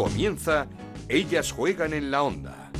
Comienza Ellas juegan en la onda.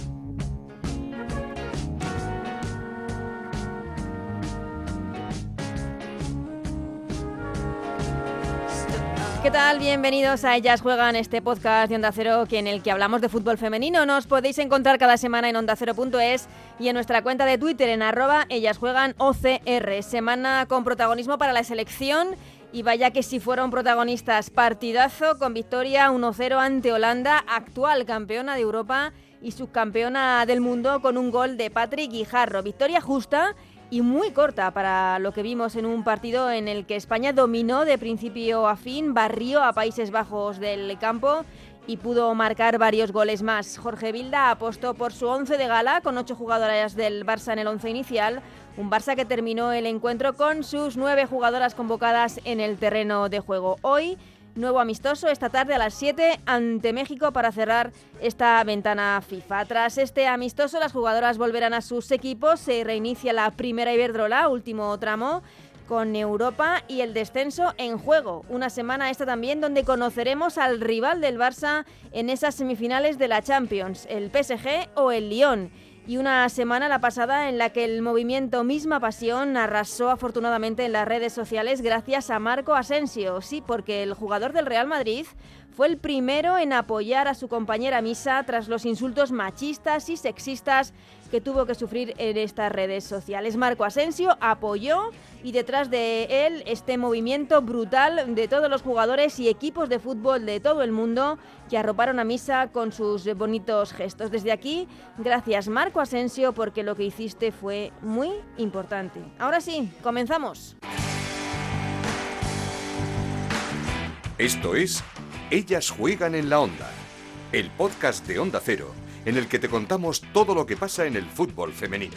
¿Qué tal? Bienvenidos a Ellas Juegan, este podcast de Onda Cero en el que hablamos de fútbol femenino. Nos podéis encontrar cada semana en ondacero.es y en nuestra cuenta de Twitter en arroba Ellas Juegan OCR. Semana con protagonismo para la selección y vaya que si fueron protagonistas, partidazo con victoria 1-0 ante Holanda, actual campeona de Europa y subcampeona del mundo con un gol de Patrick Guijarro. Victoria justa y muy corta para lo que vimos en un partido en el que España dominó de principio a fin, barrió a Países Bajos del campo y pudo marcar varios goles más. Jorge Vilda apostó por su once de gala con ocho jugadoras del Barça en el once inicial, un Barça que terminó el encuentro con sus nueve jugadoras convocadas en el terreno de juego. Hoy nuevo amistoso esta tarde a las 7 ante México para cerrar esta ventana FIFA. Tras este amistoso, las jugadoras volverán a sus equipos, se reinicia la primera Iberdrola, último tramo con Europa y el descenso en juego. Una semana esta también donde conoceremos al rival del Barça en esas semifinales de la Champions, el PSG o el Lyon y una semana la pasada en la que el movimiento Misma Pasión arrasó afortunadamente en las redes sociales gracias a Marco Asensio. Sí, porque el jugador del Real Madrid fue el primero en apoyar a su compañera Misa tras los insultos machistas y sexistas que tuvo que sufrir en estas redes sociales. Marco Asensio apoyó y detrás de él este movimiento brutal de todos los jugadores y equipos de fútbol de todo el mundo que arroparon a Misa con sus bonitos gestos. Desde aquí, gracias Marco Asensio porque lo que hiciste fue muy importante. Ahora sí, comenzamos. Esto es Ellas juegan en la onda, el podcast de Onda Cero en el que te contamos todo lo que pasa en el fútbol femenino.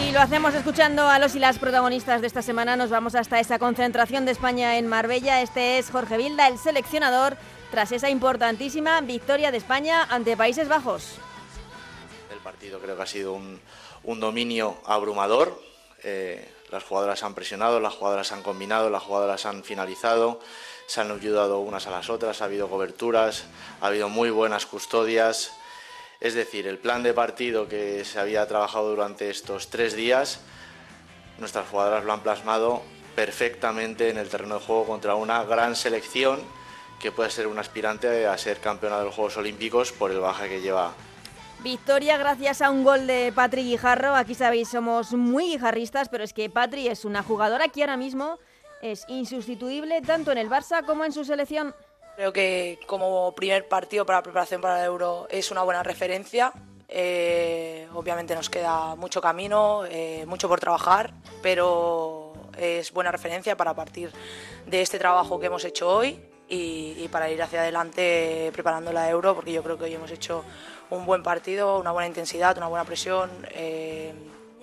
Y lo hacemos escuchando a los y las protagonistas de esta semana. Nos vamos hasta esa concentración de España en Marbella. Este es Jorge Vilda, el seleccionador, tras esa importantísima victoria de España ante Países Bajos. El partido creo que ha sido un, un dominio abrumador. Eh, las jugadoras han presionado, las jugadoras han combinado, las jugadoras han finalizado, se han ayudado unas a las otras, ha habido coberturas, ha habido muy buenas custodias. Es decir, el plan de partido que se había trabajado durante estos tres días, nuestras jugadoras lo han plasmado perfectamente en el terreno de juego contra una gran selección que puede ser un aspirante a ser campeona de los Juegos Olímpicos por el baje que lleva Victoria gracias a un gol de Patri Guijarro. Aquí sabéis, somos muy guijarristas, pero es que Patri es una jugadora que ahora mismo es insustituible tanto en el Barça como en su selección. Creo que como primer partido para la preparación para el Euro es una buena referencia. Eh, obviamente nos queda mucho camino, eh, mucho por trabajar, pero es buena referencia para partir de este trabajo que hemos hecho hoy y, para ir hacia adelante preparando la Euro, porque yo creo que hoy hemos hecho un buen partido, una buena intensidad, una buena presión eh,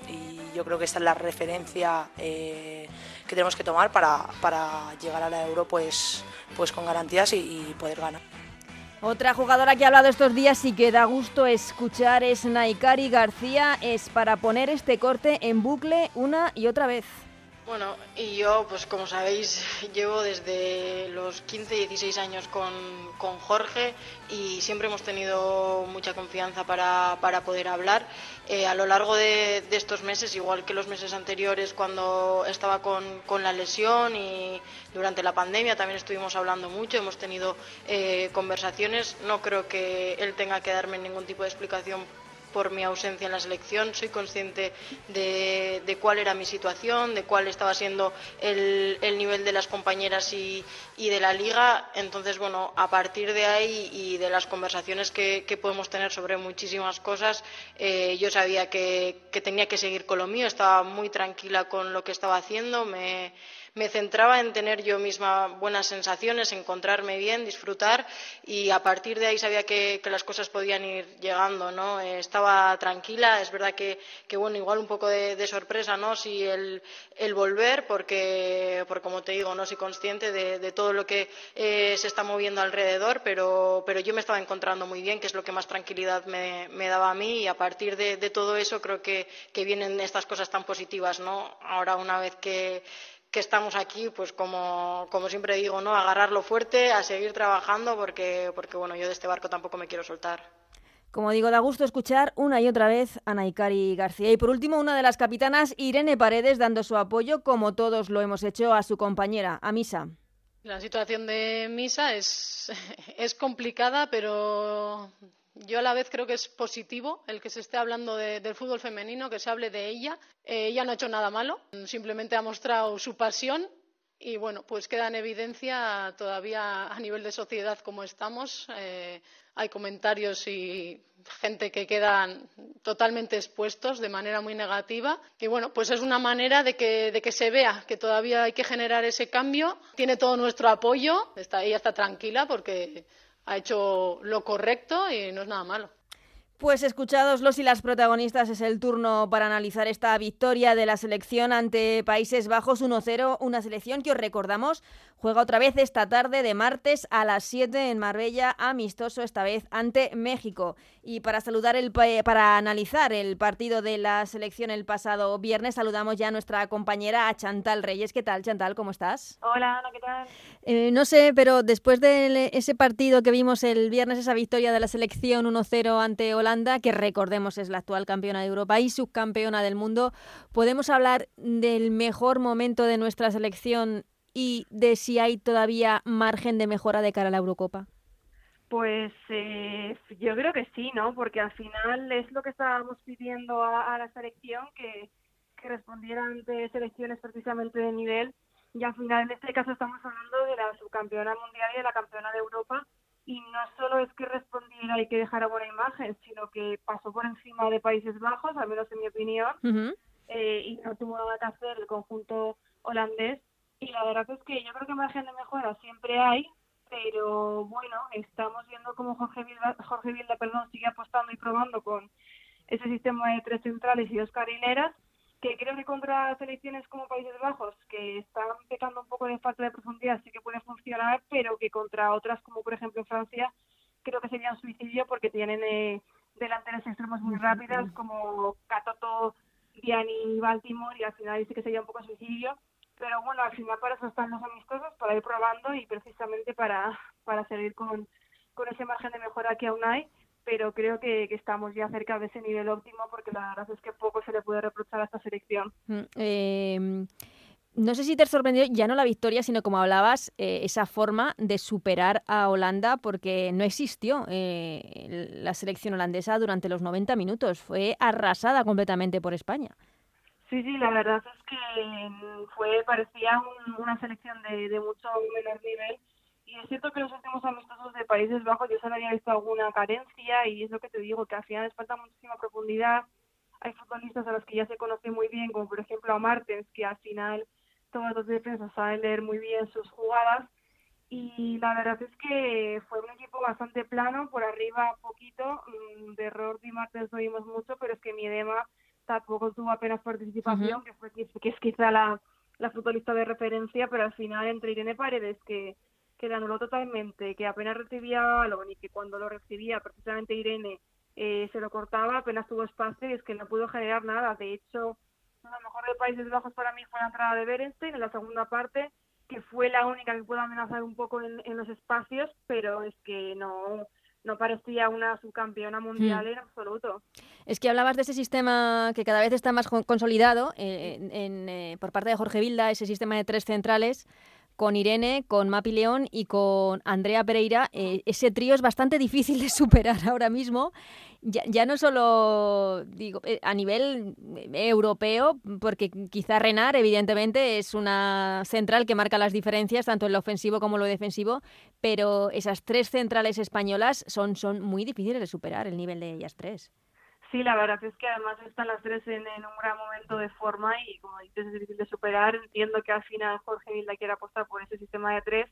y yo creo que esta es la referencia eh, que tenemos que tomar para, para, llegar a la Euro pues, pues con garantías y, y, poder ganar. Otra jugadora que ha hablado estos días y que da gusto escuchar es Naikari García, es para poner este corte en bucle una y otra vez. Bueno, y yo, pues como sabéis, llevo desde los 15, 16 años con, con Jorge y siempre hemos tenido mucha confianza para, para poder hablar. Eh, a lo largo de, de, estos meses, igual que los meses anteriores cuando estaba con, con, la lesión y durante la pandemia también estuvimos hablando mucho, hemos tenido eh, conversaciones. No creo que él tenga que darme ningún tipo de explicación por mi ausencia en la selección, soy consciente de, de cuál era mi situación, de cuál estaba siendo el, el nivel de las compañeras y, y, de la liga. Entonces, bueno, a partir de ahí y de las conversaciones que, que podemos tener sobre muchísimas cosas, eh, yo sabía que, que, tenía que seguir con lo mío, estaba muy tranquila con lo que estaba haciendo, me, me centraba en tener yo misma buenas sensaciones, encontrarme bien, disfrutar y a partir de ahí sabía que, las cosas podían ir llegando, ¿no? Eh, estaba tranquila, es verdad que, bueno, igual un poco de, sorpresa, ¿no? Si el, volver, porque, como te digo, no soy consciente de, todo lo que eh, se está moviendo alrededor, pero, pero yo me estaba encontrando muy bien, que es lo que más tranquilidad me, daba a mí y a partir de, todo eso creo que, que vienen estas cosas tan positivas, ¿no? Ahora una vez que, que estamos aquí, pues como, como, siempre digo, ¿no? Agarrarlo fuerte, a seguir trabajando, porque, porque bueno, yo de este barco tampoco me quiero soltar. Como digo, da gusto escuchar una y otra vez a Naikari García. Y por último, una de las capitanas, Irene Paredes, dando su apoyo, como todos lo hemos hecho, a su compañera, a Misa. La situación de Misa es, es complicada, pero yo a la vez creo que es positivo el que se esté hablando del fútbol femenino, que se hable de ella. Eh, ella no ha hecho nada malo, simplemente ha mostrado su pasión y bueno, pues queda en evidencia todavía a nivel de sociedad como estamos. Eh, hay comentarios y gente que quedan totalmente expuestos de manera muy negativa. Y bueno, pues es una manera de que, de que se vea que todavía hay que generar ese cambio. Tiene todo nuestro apoyo. Está, ella está tranquila porque ha hecho lo correcto y no es nada malo. Pues escuchados los y las protagonistas, es el turno para analizar esta victoria de la selección ante Países Bajos 1-0, una selección que os recordamos juega otra vez esta tarde de martes a las 7 en Marbella, amistoso esta vez ante México. Y para saludar el para analizar el partido de la selección el pasado viernes, saludamos ya a nuestra compañera Chantal Reyes. ¿Qué tal, Chantal? ¿Cómo estás? Hola, Ana, ¿qué tal? Eh, no sé, pero después de ese partido que vimos el viernes, esa victoria de la selección 1-0 ante Holanda, que recordemos es la actual campeona de Europa y subcampeona del mundo, ¿podemos hablar del mejor momento de nuestra selección y de si hay todavía margen de mejora de cara a la Eurocopa? Pues eh, yo creo que sí, ¿no? Porque al final es lo que estábamos pidiendo a, la selección, que, que respondiera ante selecciones precisamente de nivel. Y al final, en este caso, estamos hablando de la subcampeona mundial y de la campeona de Europa, y no solo es que respondiera y que dejara buena imagen, sino que pasó por encima de Países Bajos, al menos en mi opinión, eh, y no tuvo nada que hacer el conjunto holandés. Y la verdad es que yo creo que margen de mejora siempre hay, pero bueno, estamos viendo cómo Jorge Vilda, Jorge Vilda perdón, sigue apostando y probando con ese sistema de tres centrales y dos carineras que creo que contra selecciones como Países Bajos, que están pecando un poco de falta de profundidad, sí que puede funcionar, pero que contra otras como por ejemplo Francia, creo que sería un suicidio porque tienen eh, delanteras extremos muy rápidas como Catoto, Diani y Baltimore y al final sí que sería un poco suicidio. Pero bueno, al final para eso están los amistosos, para ir probando y precisamente para, para seguir con, con ese margen de mejora que aún hay pero creo que, estamos ya cerca de ese nivel óptimo porque la verdad es que poco se le puede reprochar a esta selección. Mm, em, no sé si te sorprendió ya no la victoria, sino como hablabas, eh, esa forma de superar a Holanda, porque no existió eh, la selección holandesa durante los 90 minutos. Fue arrasada completamente por España. Sí, sí, la verdad es que fue parecía una selección de, de mucho menor nivel y es cierto que los últimos amistosos de Países Bajos yo se había visto alguna carencia y es lo que te digo, que al final les falta muchísima profundidad. Hay futbolistas a los que ya se conoce muy bien, como por ejemplo a Martens, que al final todas las defensas saben leer muy bien sus jugadas. Y la verdad es que fue un equipo bastante plano, por arriba poquito. Mm, de error de Martens no vimos mucho, pero es que mi edema tampoco tuvo apenas participación, que, fue, que es quizá la, la futbolista de referencia, pero al final entre Irene Paredes, que que le anuló totalmente, que apenas recibía balón y que cuando lo recibía precisamente Irene eh, se lo cortaba, apenas tuvo espacio y es que no pudo generar nada. De hecho, lo mejor de Países Bajos para mí fue la entrada de Berenstein en la segunda parte, que fue la única que pudo amenazar un poco en, los espacios, pero es que no, no parecía una subcampeona mundial hmm. en absoluto. Es que hablabas de ese sistema que cada vez está más consolidado eh, en, eh, por parte de Jorge Vilda, ese sistema de tres centrales con Irene, con Mapi León y con Andrea Pereira. Eh, ese trío es bastante difícil de superar ahora mismo. Ya, no solo digo eh, a nivel eh, europeo, porque quizá Renar, evidentemente, es una central que marca las diferencias tanto en lo ofensivo como en lo defensivo, pero esas tres centrales españolas son, son muy difíciles de superar el nivel de ellas tres. Sí, la verdad es que además están las tres en, un gran momento de forma y como dices es difícil de superar. Entiendo que al final Jorge Vilda quiere apostar por ese sistema de tres,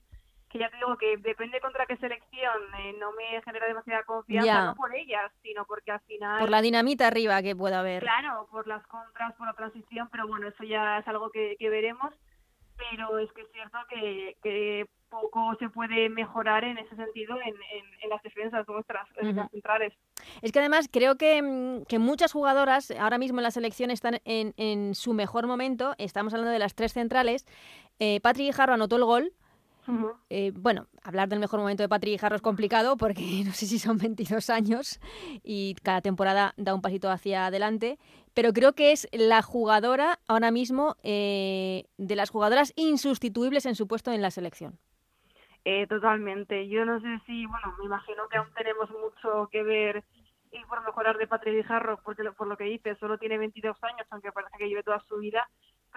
que ya te digo que depende contra qué selección, eh, no me genera demasiada confianza, no por ellas, sino porque al final... Por la dinamita arriba que pueda haber. Claro, por las contras, por la transición, pero bueno, eso ya es algo que, que veremos pero es que es cierto que, que poco se puede mejorar en ese sentido en, en, las defensas nuestras, en las centrales. Es que además creo que, mm, que, muchas jugadoras ahora mismo en la selección están en, en su mejor momento. Estamos hablando de las tres centrales. Eh, Patrick Jarro anotó el gol. Eh, bueno, hablar del mejor momento de Patrick Jarro es complicado porque no sé si son 22 años y cada temporada da un pasito hacia adelante, pero creo que es la jugadora ahora mismo eh, de las jugadoras insustituibles en su puesto en la selección. Eh, totalmente. Yo no sé si, bueno, me imagino que aún tenemos mucho que ver y por mejorar de Patrick Jarro, porque por lo que dice, solo tiene 22 años, aunque parece que lleve toda su vida,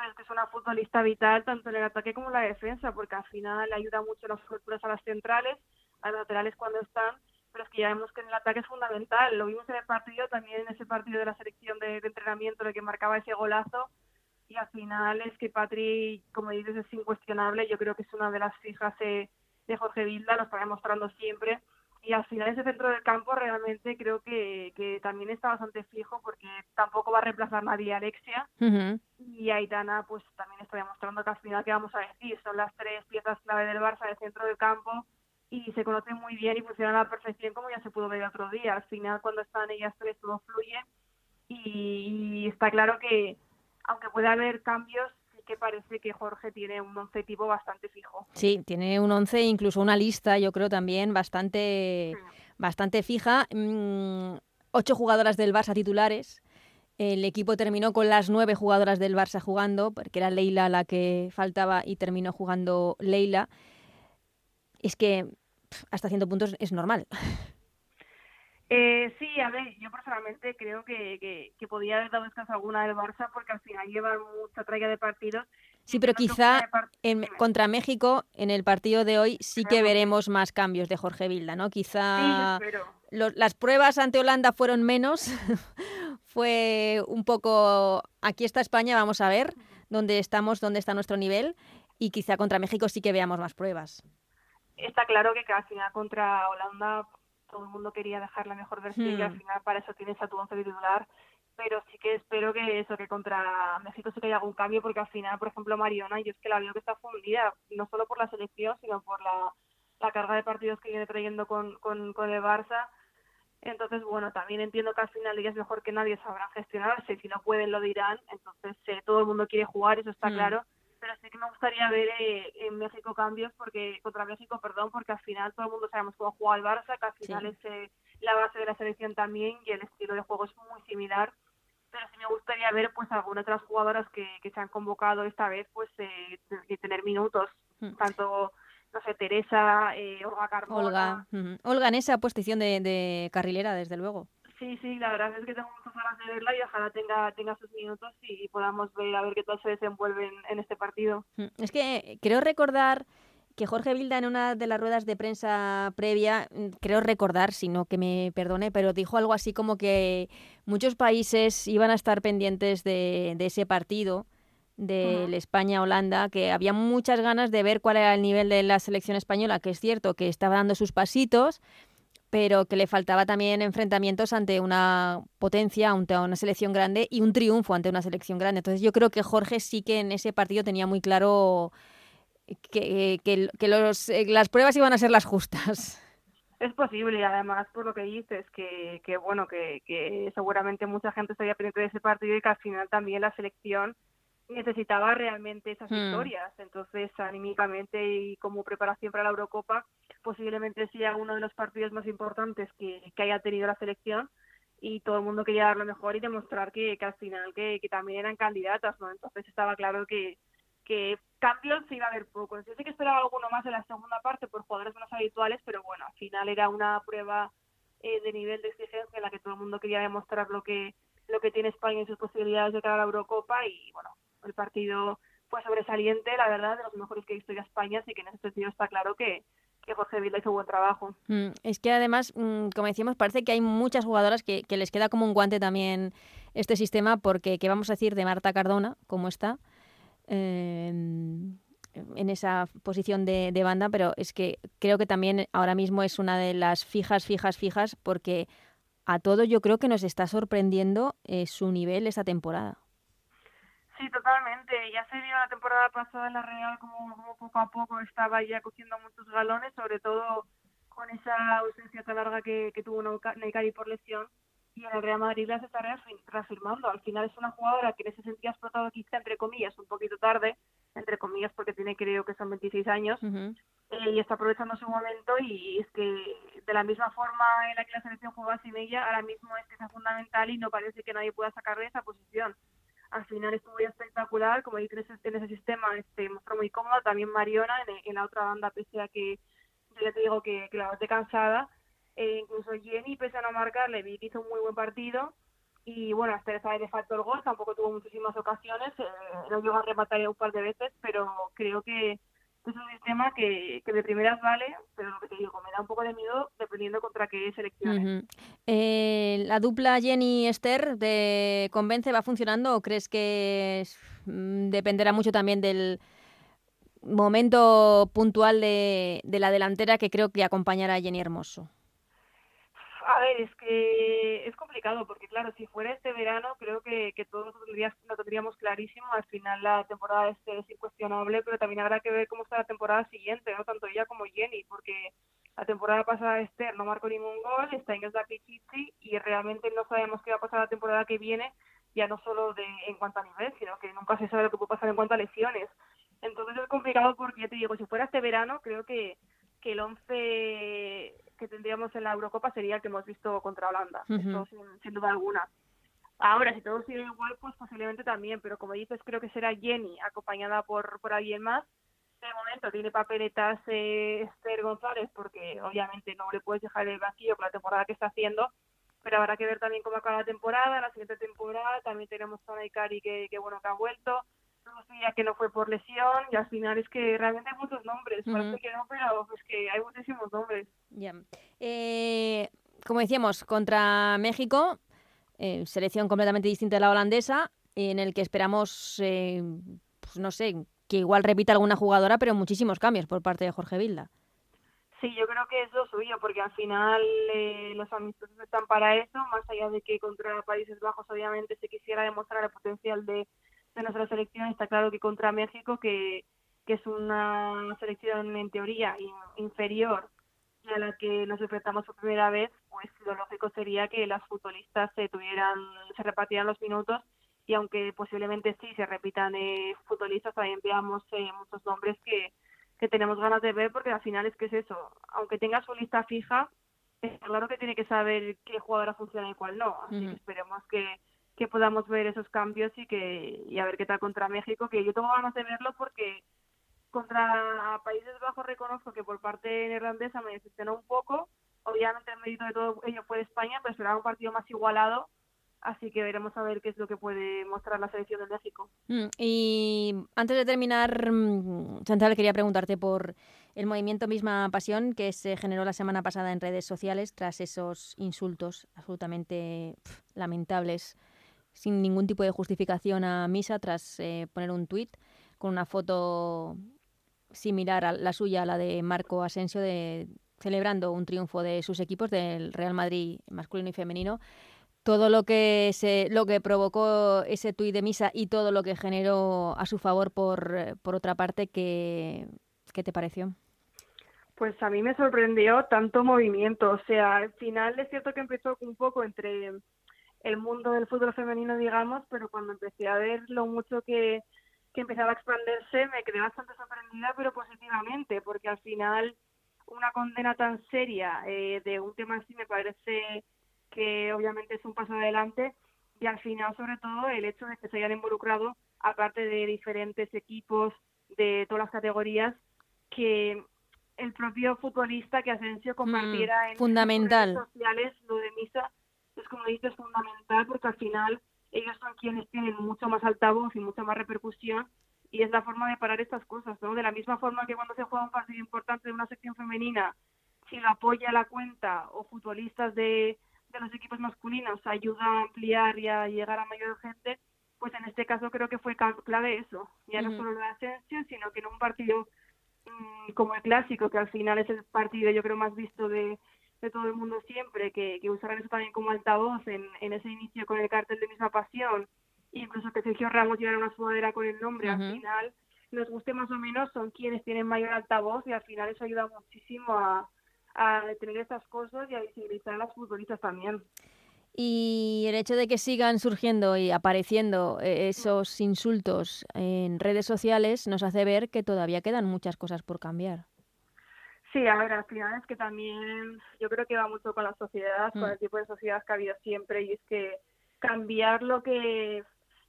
es que es una futbolista vital tanto en el ataque como en la defensa, porque al final le ayuda mucho las coberturas a las centrales, a los laterales cuando están, pero es que ya vemos que en el ataque es fundamental. Lo vimos en el partido, también en ese partido de la selección de, entrenamiento, en el que marcaba ese golazo, y al final es que Patrick, como dices, es incuestionable. Yo creo que es una de las fijas de de Jorge Vilda, lo está demostrando siempre. Y al final ese centro del campo realmente creo que, que también está bastante fijo porque tampoco va a reemplazar nadie a Alexia. Y Aitana pues también está demostrando que al final, ¿qué vamos a decir? Son las tres piezas clave del Barça del centro del campo y se conocen muy bien y funcionan a la perfección como ya se pudo ver otro día. Al final cuando están ellas tres todo fluye y está claro que aunque pueda haber cambios que parece que Jorge tiene un once tipo bastante fijo. Sí, tiene un once, incluso una lista, yo creo también bastante, bastante fija. Mm, ocho jugadoras del Barça titulares. El equipo terminó con las nueve jugadoras del Barça jugando, porque era Leila la que faltaba y terminó jugando Leila. Es que hasta cierto puntos es normal. Eh, sí, a ver, yo personalmente creo que, que, podía haber dado descanso alguna del Barça porque al final lleva mucha tralla de partidos. Sí, pero quizá en, contra México, en el partido de hoy, sí que veremos más cambios de Jorge Vilda, ¿no? Quizá las pruebas ante Holanda fueron menos. Fue un poco, aquí está España, vamos a ver dónde estamos, dónde está nuestro nivel. Y quizá contra México sí que veamos más pruebas. Está claro que al final contra Holanda todo el mundo quería dejar la mejor versión y al hmm. final para eso tienes a tu once titular pero sí que espero que eso que contra México sí que haya algún cambio porque al final por ejemplo Mariona yo es que la veo que está fundida no solo por la selección sino por la, la carga de partidos que viene trayendo con, con, con el Barça entonces, bueno, también entiendo que al final ellas mejor que nadie sabrán gestionarse. Si no pueden, lo dirán. Entonces, eh, todo el mundo quiere jugar, eso está hmm. claro pero sí que me gustaría ver eh, en México cambios porque contra México, perdón, porque al final todo el mundo sabemos cómo juega el Barça, que al final es eh, la base de la selección también y el estilo de juego es muy similar. Pero sí me gustaría ver pues algunas otras jugadoras que, que se han convocado esta vez pues eh, tener minutos, hmm. tanto no sé, Teresa, eh, Olga Carmona. Olga, Olga en esa posición de, de carrilera, desde luego. Sí, sí, la verdad es que tengo muchas ganas de verla y ojalá tenga, tenga sus minutos y podamos ver a ver qué tal se desenvuelve en, este partido. Mm, es que creo recordar que Jorge Vilda en una de las ruedas de prensa previa, mm, creo recordar, si no que me perdone, pero dijo algo así como que muchos países iban a estar pendientes de, de ese partido del España-Holanda, que había muchas ganas de ver cuál era el nivel de la selección española, que es cierto que estaba dando sus pasitos, pero que le faltaba también enfrentamientos ante una potencia, ante una selección grande y un triunfo ante una selección grande. Entonces yo creo que Jorge sí que en ese partido tenía muy claro que, que, los, eh, las pruebas iban a ser las justas. Es posible, además, por lo que dices, que, que bueno, que, que seguramente mucha gente estaría pendiente de ese partido y que al final también la selección necesitaba realmente esas hmm. victorias. Entonces, anímicamente y como preparación para la Eurocopa, posiblemente sea uno de los partidos más importantes que, haya tenido la selección y todo el mundo quería dar lo mejor y demostrar que, al final que, también eran candidatas, ¿no? Entonces estaba claro que, que cambios se iba a haber pocos. Yo sé que esperaba alguno más en la segunda parte por jugadores menos habituales, pero bueno, al final era una prueba eh, de nivel de exigencia en la que todo el mundo quería demostrar lo que lo que tiene España y sus posibilidades de cara a la Eurocopa y bueno, el partido fue sobresaliente, la verdad, de los mejores que ha visto ya España, así que en ese sentido está claro que, que Jorge Vilda hizo buen trabajo. Mm, es que además, mm, como decíamos, parece que hay muchas jugadoras que, les queda como un guante también este sistema, porque, ¿qué vamos a decir de Marta Cardona? ¿Cómo está? Eh, en esa posición de, de, banda, pero es que creo que también ahora mismo es una de las fijas, fijas, fijas, porque a todo yo creo que nos está sorprendiendo eh, su nivel esta temporada. Sí, totalmente. Ya se vio la temporada pasada en la Real como, como poco a poco estaba ya cogiendo muchos galones, sobre todo con esa ausencia tan larga que, que tuvo Neikari por lesión y en el Real Madrid la se está reafirmando. Al final es una jugadora que en ese sentido ha explotado quizá entre comillas un poquito tarde, entre comillas porque tiene creo que son 26 años, eh, y está aprovechando su momento y es que de la misma forma en la que la selección juega sin ella, ahora mismo es que es fundamental y no parece que nadie pueda sacarle esa posición al final estuvo ya espectacular, como dices, en ese sistema este, mostró muy cómoda, también Mariona en, en, la otra banda, pese a que yo ya te digo que, que la bastante cansada, eh, incluso Jenny, pese a no marcarle, vi que hizo un muy buen partido, y bueno, hasta esa vez le faltó el gol, tampoco tuvo muchísimas ocasiones, eh, no llegó a rematar un par de veces, pero creo que es un sistema que, de primeras vale, pero lo que te digo, me da un poco de miedo dependiendo contra qué selecciones. Eh, ¿La dupla Jenny-Esther de convence va funcionando o crees que mm, dependerá mucho también del momento puntual de la delantera que creo que acompañará a Jenny Hermoso? A ver, es que es complicado porque, claro, si fuera este verano, creo que, todos lo tendríamos, lo tendríamos clarísimo. Al final, la temporada este es incuestionable, pero también habrá que ver cómo está la temporada siguiente, no tanto ella como Jenny, porque la temporada pasada Esther no marcó ningún gol, está en el Pichichi y realmente no sabemos qué va a pasar la temporada que viene, ya no solo de en cuanto a nivel, sino que nunca se sabe lo que puede pasar en cuanto a lesiones. Entonces es complicado porque, ya te digo, si fuera este verano, creo que, que el 11 que tendríamos en la Eurocopa sería el que hemos visto contra Holanda, uh -huh. Esto sin, sin, duda alguna. Ahora, si todo sigue igual, pues posiblemente también, pero como dices, creo que será Jenny, acompañada por, por alguien más. De momento tiene papeletas eh, Esther González, porque obviamente no le puedes dejar el banquillo con la temporada que está haciendo, pero habrá que ver también cómo acaba la temporada, la siguiente temporada, también tenemos a Ikari que, que bueno, que ha vuelto, ya que no fue por lesión y al final es que realmente hay muchos nombres, uh -huh. parece que no, pero es que hay muchísimos nombres. Ya. Eh, como decíamos, contra México, eh, selección completamente distinta de la holandesa, en el que esperamos, eh, pues no sé, que igual repita alguna jugadora, pero muchísimos cambios por parte de Jorge Vilda. Sí, yo creo que es lo suyo, porque al final eh, los amistosos están para eso, más allá de que contra Países Bajos obviamente se quisiera demostrar el potencial de de nuestra selección está claro que contra México, que, que es una selección en teoría inferior a la que nos enfrentamos por primera vez, pues lo lógico sería que las futbolistas se tuvieran, se repartieran los minutos y aunque posiblemente sí se repitan eh, futbolistas, también veamos eh, muchos nombres que, que tenemos ganas de ver porque al final es que es eso, aunque tenga su lista fija, es claro que tiene que saber qué jugadora funciona y cuál no, así uh -huh. que esperemos que que podamos ver esos cambios y que y a ver qué tal contra México, que yo tengo ganas de verlo porque contra Países Bajos reconozco que por parte neerlandesa me decepcionó un poco, obviamente el mérito de todo ello fue España, pero esperaba un partido más igualado, así que veremos a ver qué es lo que puede mostrar la selección de México. Mm, y antes de terminar, mm, Chantal, quería preguntarte por el movimiento Misma Pasión que se generó la semana pasada en redes sociales tras esos insultos absolutamente lamentables sin ningún tipo de justificación a Misa tras eh, poner un tuit con una foto similar a la suya, a la de Marco Asensio, de, celebrando un triunfo de sus equipos, del Real Madrid masculino y femenino. Todo lo que, se, lo que provocó ese tuit de Misa y todo lo que generó a su favor por, por otra parte, ¿qué, ¿qué te pareció? Pues a mí me sorprendió tanto movimiento. O sea, al final es cierto que empezó un poco entre el mundo del fútbol femenino, digamos, pero cuando empecé a ver lo mucho que, que empezaba a expandirse, me quedé bastante sorprendida, pero positivamente, porque al final una condena tan seria eh, de un tema así me parece que obviamente es un paso adelante y al final sobre todo el hecho de que se hayan involucrado aparte de diferentes equipos de todas las categorías que el propio futbolista que Asensio compartiera mm, en fundamental. redes sociales lo de Misa es como dices fundamental porque al final ellos son quienes tienen mucho más altavoz y mucha más repercusión y es la forma de parar estas cosas, ¿no? De la misma forma que cuando se juega un partido importante de una sección femenina, si lo apoya la cuenta o futbolistas de, de los equipos masculinos ayuda a ampliar y a llegar a mayor gente, pues en este caso creo que fue clave eso. Ya no solo la ascensión, sino que en un partido mm, como el clásico, que al final es el partido yo creo más visto de, de todo el mundo siempre, que, que usaran eso también como altavoz en, en ese inicio con el cartel de misma pasión, incluso que Sergio Ramos llevara una sudadera con el nombre, al final, nos guste más o menos, son quienes tienen mayor altavoz y al final eso ayuda muchísimo a, a detener estas cosas y a visibilizar a las futbolistas también. Y el hecho de que sigan surgiendo y apareciendo eh, esos insultos en redes sociales nos hace ver que todavía quedan muchas cosas por cambiar. Sí, a ver, al final es que también yo creo que va mucho con la sociedad, con mm. el tipo de sociedad que ha habido siempre y es que cambiar lo que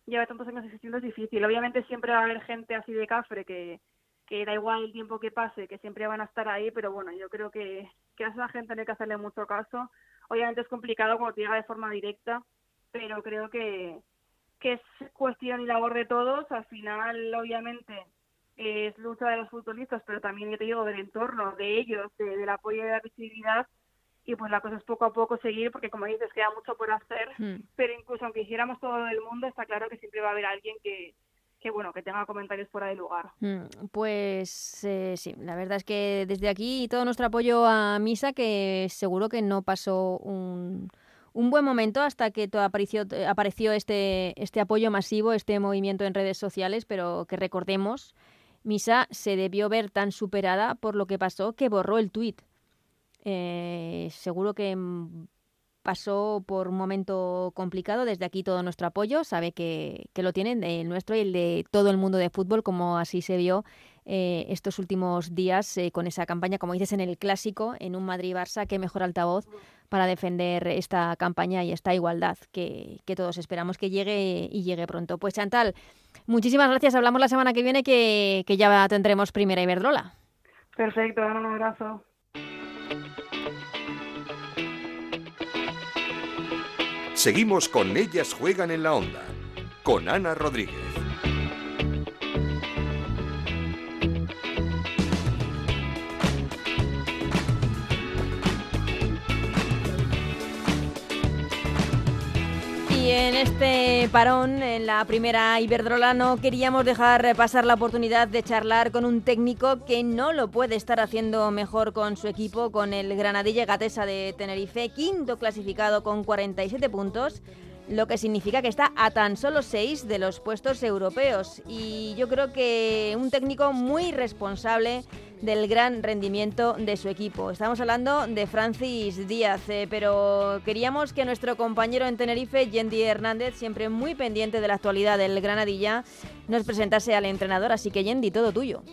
lleva tantos años existiendo es difícil. Obviamente siempre va a haber gente así de cafre que, que da igual el tiempo que pase, que siempre van a estar ahí, pero bueno, yo creo que, que a esa gente no hay que hacerle mucho caso. Obviamente es complicado cuando te llega de forma directa, pero creo que, que es cuestión y labor de todos. Al final, obviamente, es lucha de los futbolistas, pero también, yo te digo, del entorno, de ellos, del apoyo y de la visibilidad y pues la cosa es poco a poco seguir porque como dices queda mucho por hacer hmm. pero incluso aunque hiciéramos todo el mundo está claro que siempre va a haber alguien que, que bueno que tenga comentarios fuera de lugar hmm. pues eh, sí la verdad es que desde aquí todo nuestro apoyo a Misa que seguro que no pasó un un buen momento hasta que apareció, apareció este, este apoyo masivo, este movimiento en redes sociales, pero que recordemos, Misa se debió ver tan superada por lo que pasó que borró el tuit. Eh, seguro que mm, pasó por un momento complicado. Desde aquí todo nuestro apoyo. Sabe que, lo tienen, el nuestro y el de todo el mundo de fútbol, como así se vio eh, estos últimos días eh, con esa campaña, como dices, en el clásico, en un Madrid-Barça. Qué mejor altavoz para defender esta campaña y esta igualdad que, que, todos esperamos que llegue y llegue pronto. Pues Chantal, muchísimas gracias. Hablamos la semana que viene que, que ya tendremos primera Iberdrola. Perfecto, un abrazo. Seguimos con Ellas Juegan en la Onda, con Ana Rodríguez. En este parón, en la primera Iberdrola, no queríamos dejar pasar la oportunidad de charlar con un técnico que no lo puede estar haciendo mejor con su equipo, con el Granadilla Gatesa de Tenerife, quinto clasificado con 47 puntos lo que significa que está a tan solo seis de los puestos europeos. Y yo creo que un técnico muy responsable del gran rendimiento de su equipo. Estamos hablando de Francis Díaz, eh, pero queríamos que nuestro compañero en Tenerife, Yendi Hernández, siempre muy pendiente de la actualidad del Granadilla, nos presentase al entrenador. Así que Yendi, todo tuyo.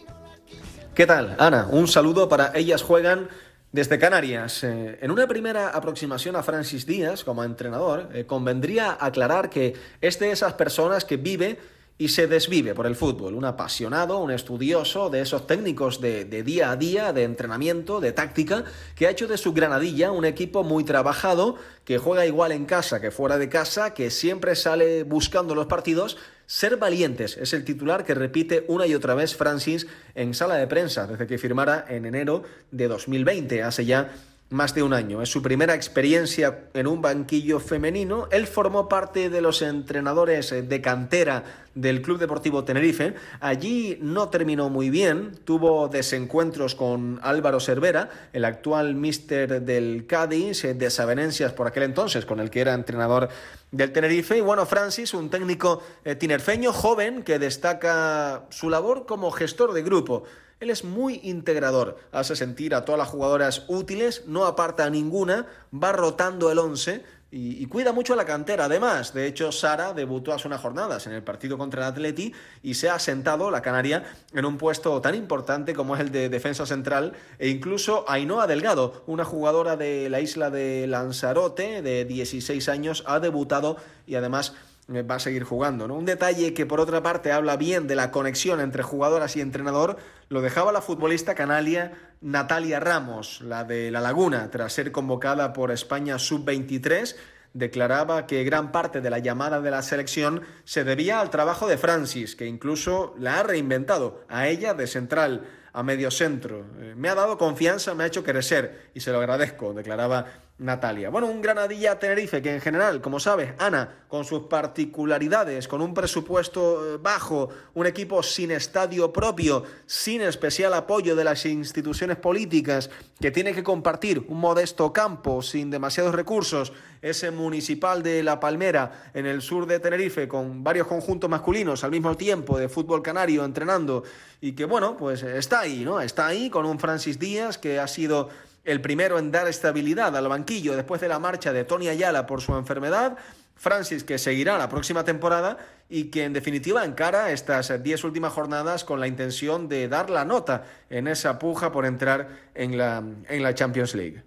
¿Qué tal, Ana? Un saludo para ellas juegan desde Canarias, eh, en una primera aproximación a Francis Díaz como entrenador, eh, convendría aclarar que es de esas personas que vive y se desvive por el fútbol, un apasionado, un estudioso de esos técnicos de, de, día a día, de entrenamiento, de táctica, que ha hecho de su Granadilla un equipo muy trabajado, que juega igual en casa que fuera de casa, que siempre sale buscando los partidos ser valientes es el titular que repite una y otra vez Francis en sala de prensa desde que firmara en enero de 2020, hace ya más de un año. Es su primera experiencia en un banquillo femenino. Él formó parte de los entrenadores de cantera del Club Deportivo Tenerife. Allí no terminó muy bien, tuvo desencuentros con Álvaro Cervera, el actual mister del Cádiz, desavenencias por aquel entonces con el que era entrenador del Tenerife. Y bueno, Francis, un técnico eh, tinerfeño joven que destaca su labor como gestor de grupo. Él es muy integrador, hace sentir a todas las jugadoras útiles, no aparta a ninguna, va rotando el 11 y, cuida mucho a la cantera. Además, de hecho, Sara debutó hace unas jornadas en el partido contra el Atleti y se ha sentado la Canaria en un puesto tan importante como es el de defensa central e incluso Ainhoa Delgado, una jugadora de la isla de Lanzarote de 16 años, ha debutado y además va a seguir jugando. ¿no? Un detalle que por otra parte habla bien de la conexión entre jugadoras y entrenador lo dejaba la futbolista canalia Natalia Ramos, la de La Laguna, tras ser convocada por España sub-23 declaraba que gran parte de la llamada de la selección se debía al trabajo de Francis, que incluso la ha reinventado, a ella de central a medio centro. Eh, me ha dado confianza, me ha hecho crecer y se lo agradezco, declaraba Natalia. Bueno, un Granadilla Tenerife que en general, como sabes, Ana, con sus particularidades, con un presupuesto eh, bajo, un equipo sin estadio propio, sin especial apoyo de las instituciones políticas, que tiene que compartir un modesto campo sin demasiados recursos, ese municipal de La Palmera en el sur de Tenerife, con varios conjuntos masculinos al mismo tiempo de fútbol canario entrenando y que bueno, pues está ahí, ¿no? Está ahí con un Francis Díaz que ha sido el primero en dar estabilidad al banquillo después de la marcha de Tony Ayala por su enfermedad. Francis, que seguirá la próxima temporada y que en definitiva encara estas diez últimas jornadas con la intención de dar la nota en esa puja por entrar en la, en la Champions League.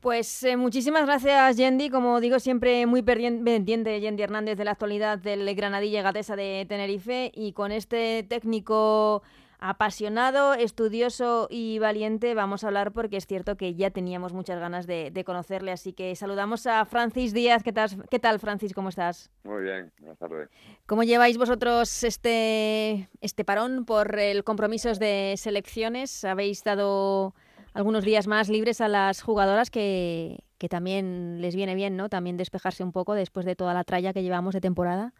Pues eh, muchísimas gracias, Yendi. Como digo, siempre muy pendiente Yendi Hernández de la actualidad del Granadilla Gatesa de Tenerife y con este técnico apasionado, estudioso y valiente vamos a hablar porque es cierto que ya teníamos muchas ganas de, conocerle. Así que saludamos a Francis Díaz. ¿Qué tal, ¿Qué tal, Francis? ¿Cómo estás? Muy bien, buenas tardes. ¿Cómo lleváis vosotros este, este parón por el compromisos de selecciones? ¿Habéis dado algunos días más libres a las jugadoras que, que también les viene bien, ¿no? También despejarse un poco después de toda la tralla que llevamos de temporada.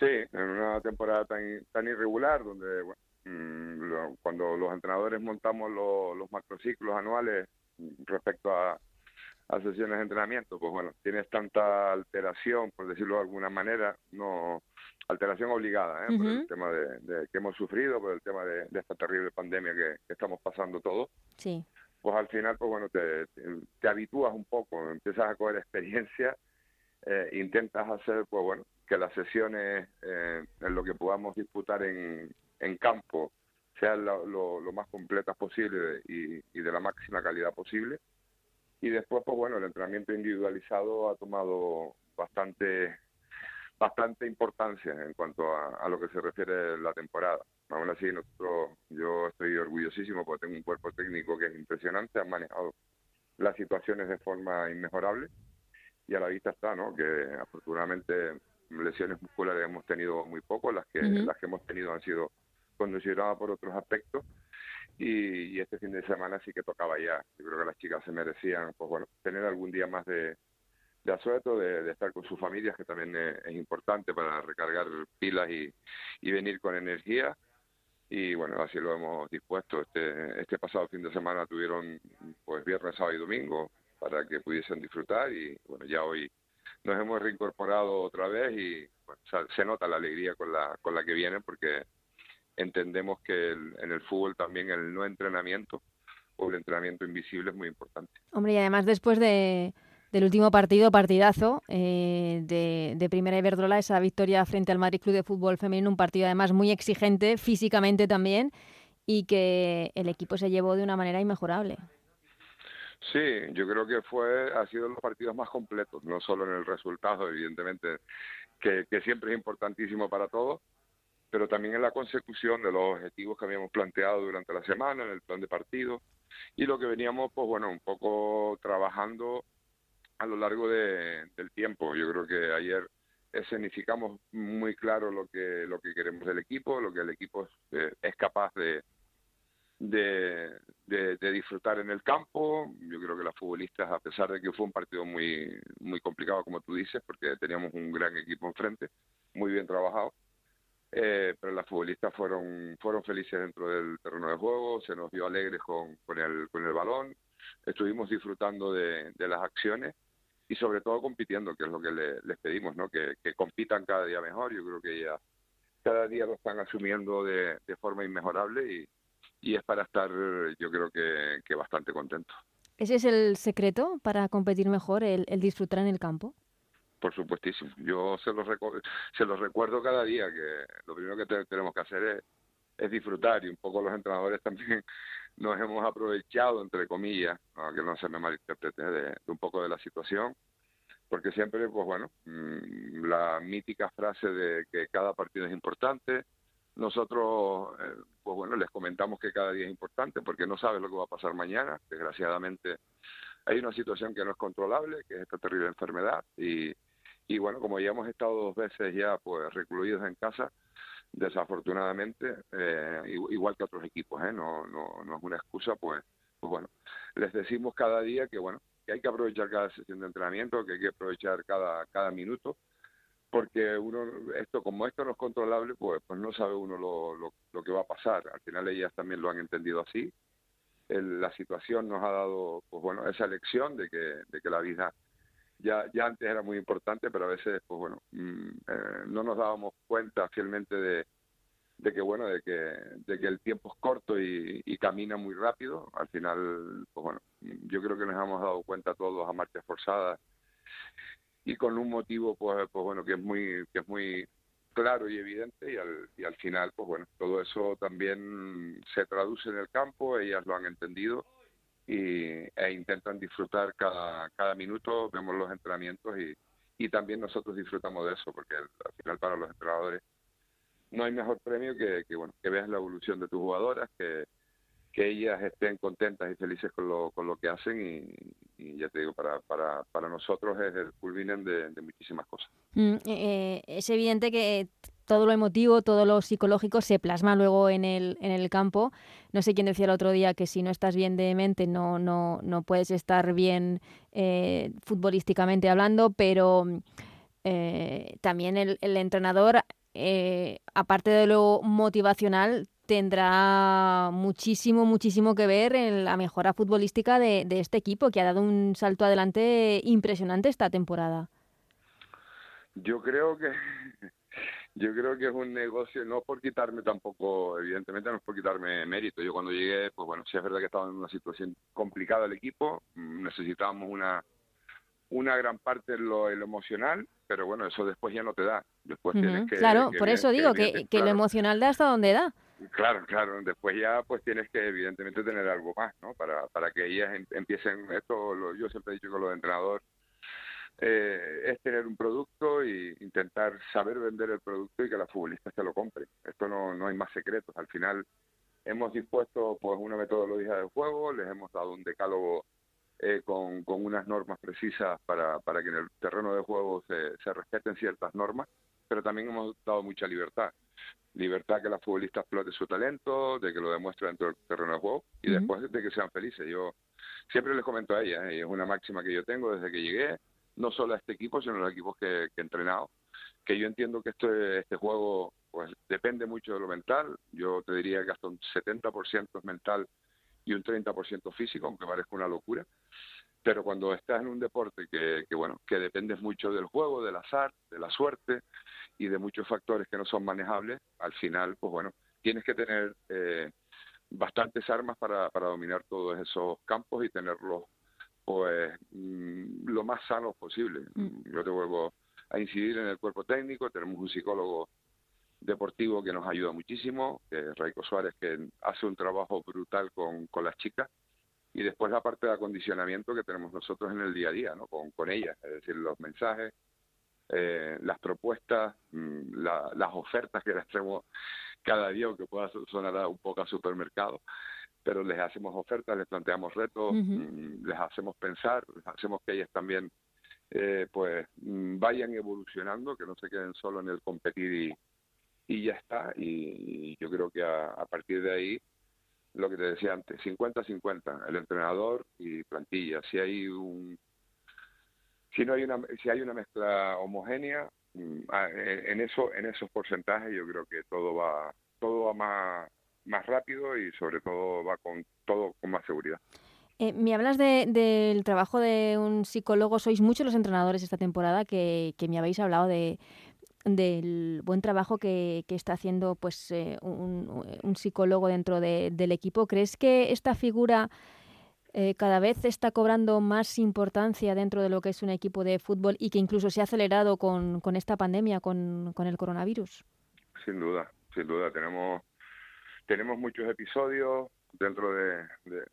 Sí, en una temporada tan, tan irregular donde cuando los entrenadores montamos los macrociclos anuales respecto a, sesiones de entrenamiento, pues bueno, tienes tanta alteración, por decirlo de alguna manera, no alteración obligada, ¿eh? por el tema de, que hemos sufrido, por el tema de, esta terrible pandemia que, estamos pasando todos. Sí. Pues al final, pues bueno, te, te, habitúas un poco, empiezas a coger experiencia, eh, intentas hacer, pues bueno, que las sesiones eh, en lo que podamos disputar en, en campo sean lo, más completas posible y, de la máxima calidad posible. Y después, pues bueno, el entrenamiento individualizado ha tomado bastante bastante importancia en cuanto a, lo que se refiere a la temporada. Aún así, nosotros, yo estoy orgullosísimo porque tengo un cuerpo técnico que es impresionante, han manejado las situaciones de forma inmejorable y a la vista está, ¿no? Que afortunadamente lesiones musculares hemos tenido muy poco, las que las que hemos tenido han sido condicionada por otros aspectos. Y, este fin de semana sí que tocaba ya. Yo creo que las chicas se merecían, pues bueno, tener algún día más de, de asueto, de, estar con sus familias, que también es, importante para recargar pilas y, y, venir con energía. Y bueno, así lo hemos dispuesto. Este, este pasado fin de semana tuvieron pues viernes, sábado y domingo para que pudiesen disfrutar y bueno, ya hoy nos hemos reincorporado otra vez y se nota la alegría con la, con la que vienen porque entendemos que en el fútbol también el no entrenamiento o el entrenamiento invisible es muy importante. Hombre, y además después de, del último partido, partidazo eh, de, de, Primera Iberdrola, esa victoria frente al Madrid Club de Fútbol Femenino, un partido además muy exigente físicamente también y que el equipo se llevó de una manera inmejorable. Sí, yo creo que fue ha sido los partidos más completos, no solo en el resultado, evidentemente, que, que siempre es importantísimo para todos, pero también en la consecución de los objetivos que habíamos planteado durante la semana, en el plan de partido, y lo que veníamos, pues bueno, un poco trabajando a lo largo de, del tiempo. Yo creo que ayer escenificamos muy claro lo que lo que queremos del equipo, lo que el equipo es, eh, es capaz de, de, de, disfrutar en el campo. Yo creo que las futbolistas, a pesar de que fue un partido muy muy complicado, como tú dices, porque teníamos un gran equipo enfrente, muy bien trabajado, eh, pero las futbolistas fueron fueron felices dentro del terreno de juego, se nos vio alegres con, con, el, con el balón, estuvimos disfrutando de, las acciones y sobre todo compitiendo, que es lo que les pedimos, ¿no? Que, compitan cada día mejor, yo creo que ya cada día lo están asumiendo de, de forma inmejorable y, y es para estar yo creo que, que bastante contentos. ¿Ese es el secreto para competir mejor, el disfrutar en el campo? Por supuestísimo. Yo se los, se los recuerdo cada día que lo primero que tenemos que hacer es, disfrutar y un poco los entrenadores también nos hemos aprovechado, entre comillas, que no se me malinterprete, de, de un poco de la situación, porque siempre, pues bueno, mm, la mítica frase de que cada partido es importante, nosotros, eh, pues bueno, les comentamos que cada día es importante porque no sabes lo que va a pasar mañana. Desgraciadamente, hay una situación que no es controlable, que es esta terrible enfermedad y, y bueno, como ya hemos estado dos veces ya pues recluidos en casa, desafortunadamente, eh, igual que otros equipos, ¿eh? no, no, no es una excusa, pues, pues bueno, les decimos cada día que bueno, que hay que aprovechar cada sesión de entrenamiento, que hay que aprovechar cada, cada minuto, porque uno, esto, como esto no es controlable, pues, pues no sabe uno lo, lo, lo que va a pasar. Al final ellas también lo han entendido así. la situación nos ha dado, pues bueno, esa lección de que, de que la vida ya, ya antes era muy importante, pero a veces, pues bueno, mm, eh, no nos dábamos cuenta fielmente de, de que bueno, de que, de que el tiempo es corto y, camina muy rápido. Al final, pues bueno, yo creo que nos hemos dado cuenta todos a marchas forzadas y con un motivo, pues, pues bueno, que es muy, que es muy claro y evidente y al, y al final, pues bueno, todo eso también se traduce en el campo, ellas lo han entendido y, e intentan disfrutar cada, cada minuto, vemos los entrenamientos y, también nosotros disfrutamos de eso, porque al final para los entrenadores no hay mejor premio que, que, bueno, que veas la evolución de tus jugadoras, que, que ellas estén contentas y felices con lo, con lo que hacen y, ya te digo, para, para, para nosotros es el culminen de, muchísimas cosas. Mm, eh, eh, es evidente que todo lo emotivo, todo lo psicológico se plasma luego en el, en el campo. No sé quién decía el otro día que si no estás bien de mente no, no, no puedes estar bien eh, futbolísticamente hablando, pero también el, el entrenador aparte de lo motivacional, tendrá muchísimo, muchísimo que ver en la mejora futbolística de, este equipo, que ha dado un salto adelante impresionante esta temporada. Yo creo que yo creo que es un negocio, no por quitarme tampoco, evidentemente no es por quitarme mérito. Yo cuando llegué, pues bueno, sí es verdad que estaba en una situación complicada el equipo, necesitábamos una, una gran parte en lo, emocional, pero bueno, eso después ya no te da. Después tienes que, claro, por eso digo que, que, lo emocional da hasta donde da. Claro, claro. Después ya pues tienes que evidentemente tener algo más, ¿no? Para, para que ellas em, empiecen, esto lo, yo siempre he dicho con los entrenadores, eh, es tener un producto e intentar saber vender el producto y que las futbolistas se lo compren. Esto no, no hay más secretos. Al final hemos dispuesto pues una metodología de juego, les hemos dado un decálogo eh, con, con, unas normas precisas para, para que en el terreno de juego se, se, respeten ciertas normas, pero también hemos dado mucha libertad. Libertad que la futbolista explote su talento, de que lo demuestre dentro del terreno de juego y después de que sean felices. Yo siempre les comento a ella, y es una máxima que yo tengo desde que llegué, no solo a este equipo, sino a los equipos que, que he entrenado, que yo entiendo que este, este juego pues depende mucho de lo mental. Yo te diría que hasta un 70% es mental y un 30% físico, aunque parezca una locura. Pero cuando estás en un deporte que, que, bueno, que dependes mucho del juego, del azar, de la suerte y de muchos factores que no son manejables, al final, pues bueno, tienes que tener eh, bastantes armas para, para dominar todos esos campos y tenerlos pues mm, lo más sanos posible. Mm. Yo te vuelvo a incidir en el cuerpo técnico, tenemos un psicólogo deportivo que nos ayuda muchísimo, que es Raico Suárez, que hace un trabajo brutal con, con las chicas, y después la parte de acondicionamiento que tenemos nosotros en el día a día, ¿no? con, con ellas, es decir, los mensajes, eh, las propuestas, mm, las ofertas que les traemos cada día, aunque pueda sonar un poco a supermercado, pero les hacemos ofertas, les planteamos retos, mm, les hacemos pensar, les hacemos que ellas también eh, pues mm, vayan evolucionando, que no se queden solo en el competir y, y ya está. Y, yo creo que a, partir de ahí, lo que te decía antes, 50-50, el entrenador y plantilla. Si hay un si no hay una si hay una mezcla homogénea mm, ah, en eso en esos porcentajes yo creo que todo va todo va más más rápido y sobre todo va con todo con más seguridad. Eh, me hablas del trabajo de un psicólogo. Sois muchos los entrenadores esta temporada que, que me habéis hablado de, del buen trabajo que, está haciendo pues eh, un, psicólogo dentro del equipo. ¿Crees que esta figura eh, cada vez está cobrando más importancia dentro de lo que es un equipo de fútbol y que incluso se ha acelerado con, esta pandemia, con, el coronavirus? Sin duda, sin duda. Tenemos, tenemos muchos episodios dentro de,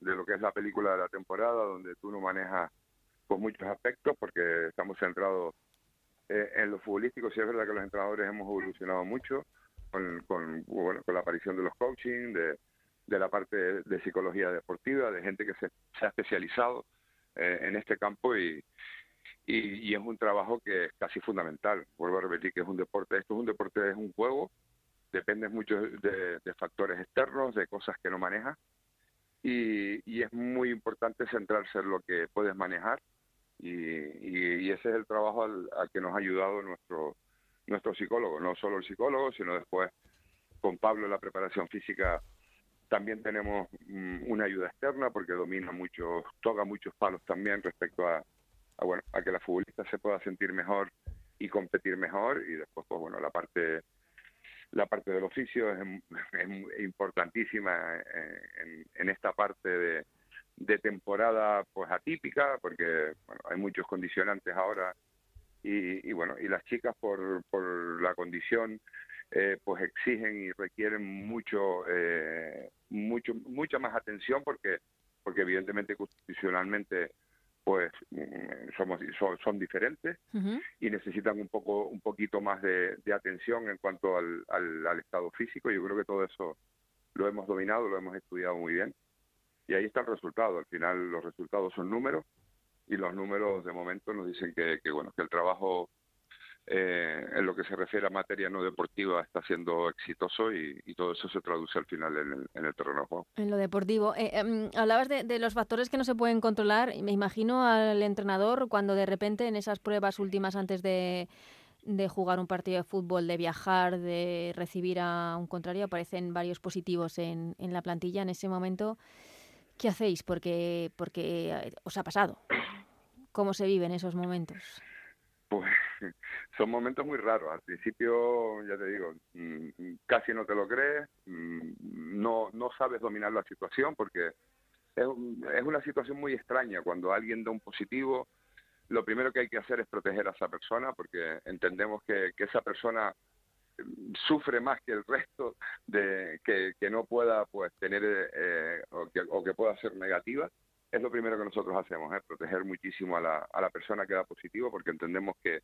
lo que es la película de la temporada donde tú no manejas pues, muchos aspectos porque estamos centrados eh, en lo futbolístico sí es verdad que los entrenadores hemos evolucionado mucho con, bueno, con la aparición de los coaching, de, de la parte de, psicología deportiva, de gente que se, ha especializado eh, en este campo y, y, es un trabajo que es casi fundamental. Vuelvo a repetir que es un deporte, esto es un deporte, es un juego, depende mucho de, factores externos, de cosas que no manejas y, y, es muy importante centrarse en lo que puedes manejar y, y ese es el trabajo al, que nos ha ayudado nuestro, nuestro psicólogo, no solo el psicólogo, sino después con Pablo en la preparación física también tenemos mm, una ayuda externa porque domina muchos, toca muchos palos también respecto a, bueno, a que la futbolista se pueda sentir mejor y competir mejor y después pues bueno la parte la parte del oficio es, importantísima en, en, esta parte de, de, temporada pues atípica porque bueno, hay muchos condicionantes ahora. Y, y, bueno y las chicas por, por la condición eh, pues exigen y requieren mucho, eh, mucho, mucha más atención porque, porque evidentemente constitucionalmente pues mm, somos son, diferentes y necesitan un poco un poquito más de, atención en cuanto al, al, estado físico. Yo creo que todo eso lo hemos dominado lo hemos estudiado muy bien y ahí está el resultado al final los resultados son números y los números de momento nos dicen que, bueno que el trabajo eh, en lo que se refiere a materia no deportiva está siendo exitoso y, todo eso se traduce al final en el, terreno de juego. En lo deportivo. Eh, em, hablabas de, los factores que no se pueden controlar. Me imagino al entrenador cuando de repente en esas pruebas últimas antes de, jugar un partido de fútbol, de viajar, de recibir a un contrario, aparecen varios positivos en, en la plantilla. En ese momento, ¿qué hacéis? Porque, porque eh, os ha pasado. ¿Cómo se viven esos momentos? Pues son momentos muy raros. Al principio, ya te digo, mm, casi no te lo crees, mm, no, no sabes dominar la situación porque es, una situación muy extraña. Cuando alguien da un positivo, lo primero que hay que hacer es proteger a esa persona porque entendemos que, esa persona sufre más que el resto de que, que no pueda pues tener eh, o, que, o que pueda ser negativa es lo primero que nosotros hacemos, es proteger muchísimo a la, a la persona que da positivo, porque entendemos que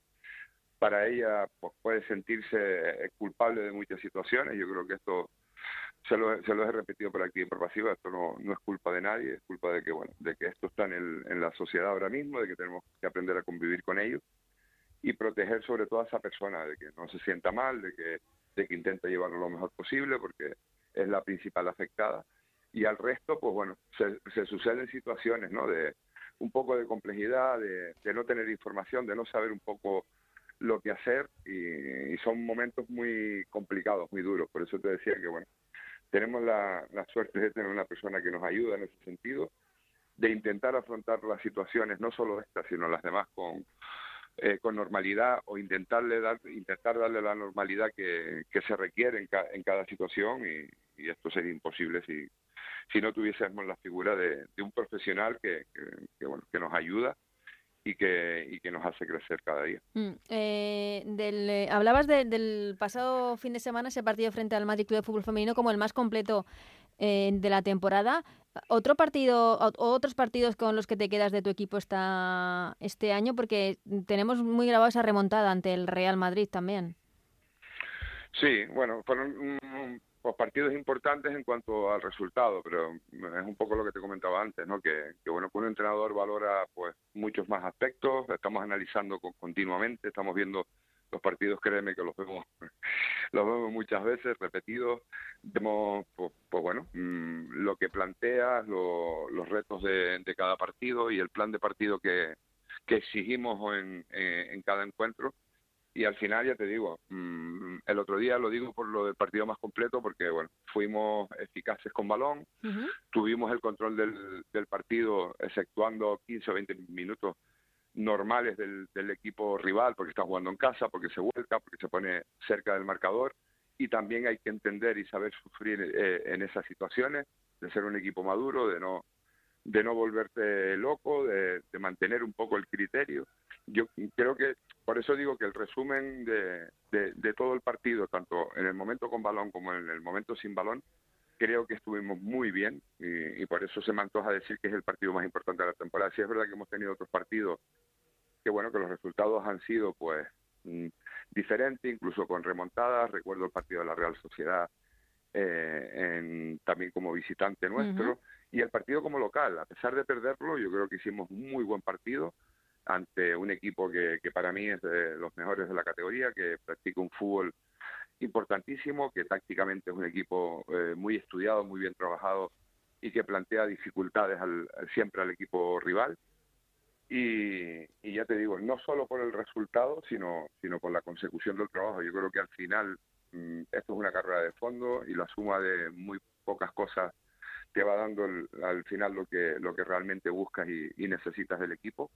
para ella pues, puede sentirse eh, culpable de muchas situaciones. Yo creo que esto se lo, se lo he repetido por aquí por pasiva, esto no, no es culpa de nadie, es culpa de que bueno, de que esto está en, el, en la sociedad ahora mismo, de que tenemos que aprender a convivir con ellos y proteger sobre todo a esa persona, de que no se sienta mal, de que, de que intente llevarlo lo mejor posible, porque es la principal afectada y al resto, pues bueno, se, se suceden situaciones, ¿no? De un poco de complejidad, de, no tener información, de no saber un poco lo que hacer y, son momentos muy complicados, muy duros. Por eso te decía que, bueno, tenemos la, la suerte de tener una persona que nos ayuda en ese sentido, de intentar afrontar las situaciones, no solo estas, sino las demás con, eh, con normalidad o intentarle dar, intentar darle la normalidad que, que se requiere en, en cada situación y, y, esto sería imposible si, si no tuviésemos la figura de, un profesional que, bueno, que nos ayuda y que, y que nos hace crecer cada día. Mm, eh, del, eh, hablabas del pasado fin de semana, ese partido frente al Madrid Club de Fútbol Femenino como el más completo eh, de la temporada. ¿Otro partido, otros partidos con los que te quedas de tu equipo esta, este año? Porque tenemos muy grabada esa remontada ante el Real Madrid también. Sí, bueno, fueron pues partidos importantes en cuanto al resultado, pero es un poco lo que te comentaba antes, ¿no? Que, bueno, que un entrenador valora pues muchos más aspectos, estamos analizando continuamente, estamos viendo los partidos, créeme que los vemos, los vemos muchas veces, repetidos, vemos, pues, pues bueno, mm, lo que planteas, los retos de, cada partido y el plan de partido que, que exigimos en, en cada encuentro. Y al final ya te digo, mm, el otro día lo digo por lo del partido más completo porque bueno, fuimos eficaces con balón, tuvimos el control del, del, partido exceptuando 15 o 20 minutos normales del, equipo rival porque está jugando en casa, porque se vuelca, porque se pone cerca del marcador y también hay que entender y saber sufrir eh, en esas situaciones, de ser un equipo maduro, de no de no volverte loco, de, de mantener un poco el criterio. Yo creo que por eso digo que el resumen de, de, todo el partido, tanto en el momento con balón como en el momento sin balón, creo que estuvimos muy bien y, por eso se me antoja decir que es el partido más importante de la temporada. Sí es verdad que hemos tenido otros partidos que bueno, que los resultados han sido pues mm, diferentes, incluso con remontadas. Recuerdo el partido de la Real Sociedad en, también como visitante nuestro, y el partido como local. A pesar de perderlo, yo creo que hicimos un muy buen partido ante un equipo que, que para mí es de los mejores de la categoría, que practica un fútbol importantísimo, que tácticamente es un equipo eh, muy estudiado, muy bien trabajado y que plantea dificultades al, siempre al equipo rival. Y, ya te digo, no solo por el resultado, sino, sino por la consecución del trabajo. Yo creo que al final mm, esto es una carrera de fondo y la suma de muy pocas cosas te va dando al final lo que, lo que realmente buscas y necesitas del equipo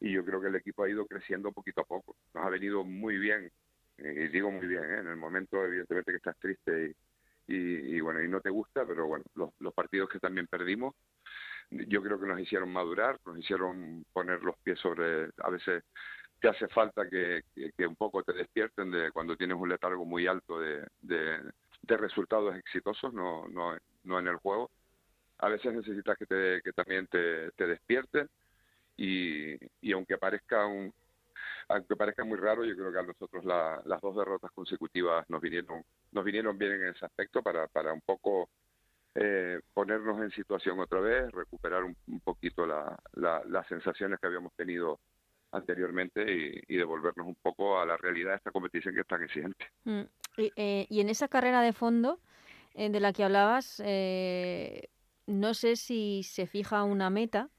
y yo creo que el equipo ha ido creciendo poquito a poco. Nos ha venido muy bien, y digo muy bien, ¿eh? en el momento evidentemente que estás triste y, bueno, y no te gusta, pero bueno, los, partidos que también perdimos, yo creo que nos hicieron madurar, nos hicieron poner los pies sobre, a veces te hace falta que, un poco te despierten de cuando tienes un letargo muy alto de, de, resultados exitosos, no, no, no en el juego. A veces necesitas que, te, que también te, te despierten y, y aunque parezca un aunque parezca muy raro, yo creo que a nosotros las dos derrotas consecutivas nos vinieron nos vinieron bien en ese aspecto para, para un poco eh, ponernos en situación otra vez, recuperar un, poquito la, las sensaciones que habíamos tenido anteriormente y, devolvernos un poco a la realidad de esta competición que es tan exigente. Mm. Y, eh, en esa carrera de fondo eh, de la que hablabas, no sé si se fija una meta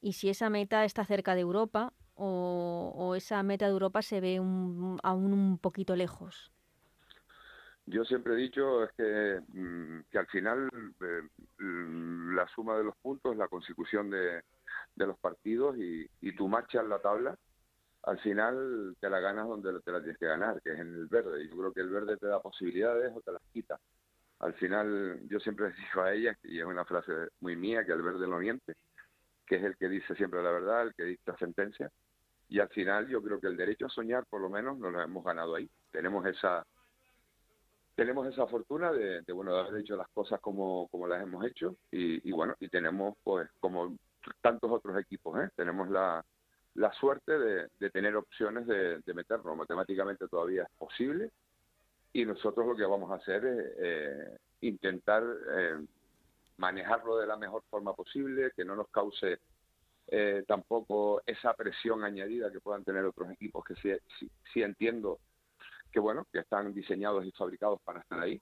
y si esa meta está cerca de Europa o, esa meta de Europa se ve aún un poquito lejos. Yo siempre he dicho es que, mm, al final eh, mm, la suma de los puntos, la consecución de, los partidos y, tu marcha en la tabla, al final te la ganas donde te la tienes que ganar, que es en el verde. Yo creo que el verde te da posibilidades o te las quita. Al final yo siempre digo a ella, y es una frase muy mía, que el verde no miente que es el que dice siempre la verdad, el que dicta sentencia. Y al final yo creo que el derecho a soñar, por lo menos, nos lo hemos ganado ahí. Tenemos esa tenemos esa fortuna de, bueno de haber hecho las cosas como, como las hemos hecho y, bueno y tenemos pues como tantos otros equipos ¿eh? tenemos la, la suerte de, tener opciones de, de, meternos matemáticamente todavía es posible y nosotros lo que vamos a hacer es eh, intentar eh, manejarlo de la mejor forma posible, que no nos cause eh, tampoco esa presión añadida que puedan tener otros equipos que sí, sí, entiendo que bueno que están diseñados y fabricados para estar ahí.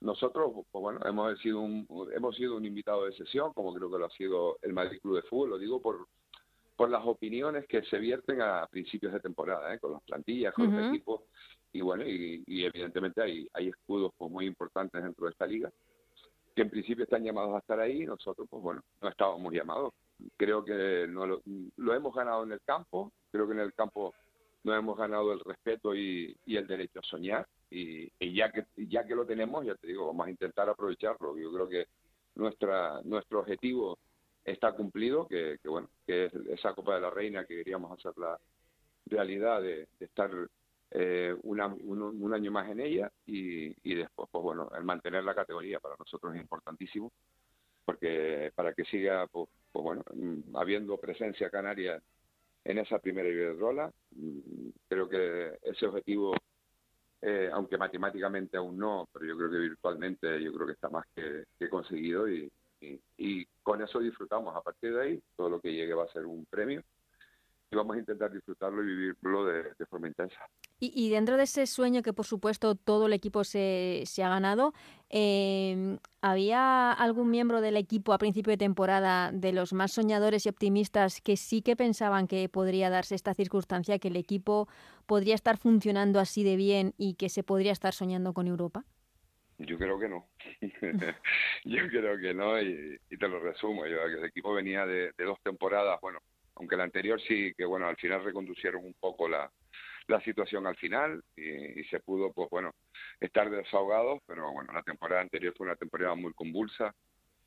Nosotros, pues bueno, hemos sido un hemos sido un invitado de sesión, como creo que lo ha sido el Madrid Club de Fútbol, lo digo por por las opiniones que se vierten a principios de temporada, ¿eh? con las plantillas, con los equipos, y bueno, y, evidentemente hay, hay escudos pues, muy importantes dentro de esta liga, que en principio están llamados a estar ahí, nosotros, pues bueno, no estábamos llamados. Creo que no lo, hemos ganado en el campo, creo que en el campo no hemos ganado el respeto y, el derecho a soñar, y, ya que ya que lo tenemos, ya te digo, vamos a intentar aprovecharlo. Yo creo que nuestra nuestro objetivo está cumplido, que, bueno, que es esa Copa de la Reina que queríamos hacer la realidad de estar eh, un, año más en ella y, después, pues bueno, el mantener la categoría para nosotros es importantísimo, porque para que siga, pues, pues bueno, mm, habiendo presencia canaria en esa primera Iberdrola, mm, creo que ese objetivo, eh, aunque matemáticamente aún no, pero yo creo que virtualmente yo creo que está más que, conseguido y, y con eso disfrutamos. A partir de ahí, todo lo que llegue va a ser un premio y vamos a intentar disfrutarlo y vivirlo de, forma intensa. Y, dentro de ese sueño que por supuesto todo el equipo se, se ha ganado, eh, ¿había algún miembro del equipo a principio de temporada de los más soñadores y optimistas que sí que pensaban que podría darse esta circunstancia, que el equipo podría estar funcionando así de bien y que se podría estar soñando con Europa? Yo creo que no. Yo creo que no y, te lo resumo. Yo, el equipo venía de, de dos temporadas, bueno, aunque la anterior sí que bueno al final reconducieron un poco la, la situación al final y, se pudo pues bueno estar desahogados pero bueno la temporada anterior fue una temporada muy convulsa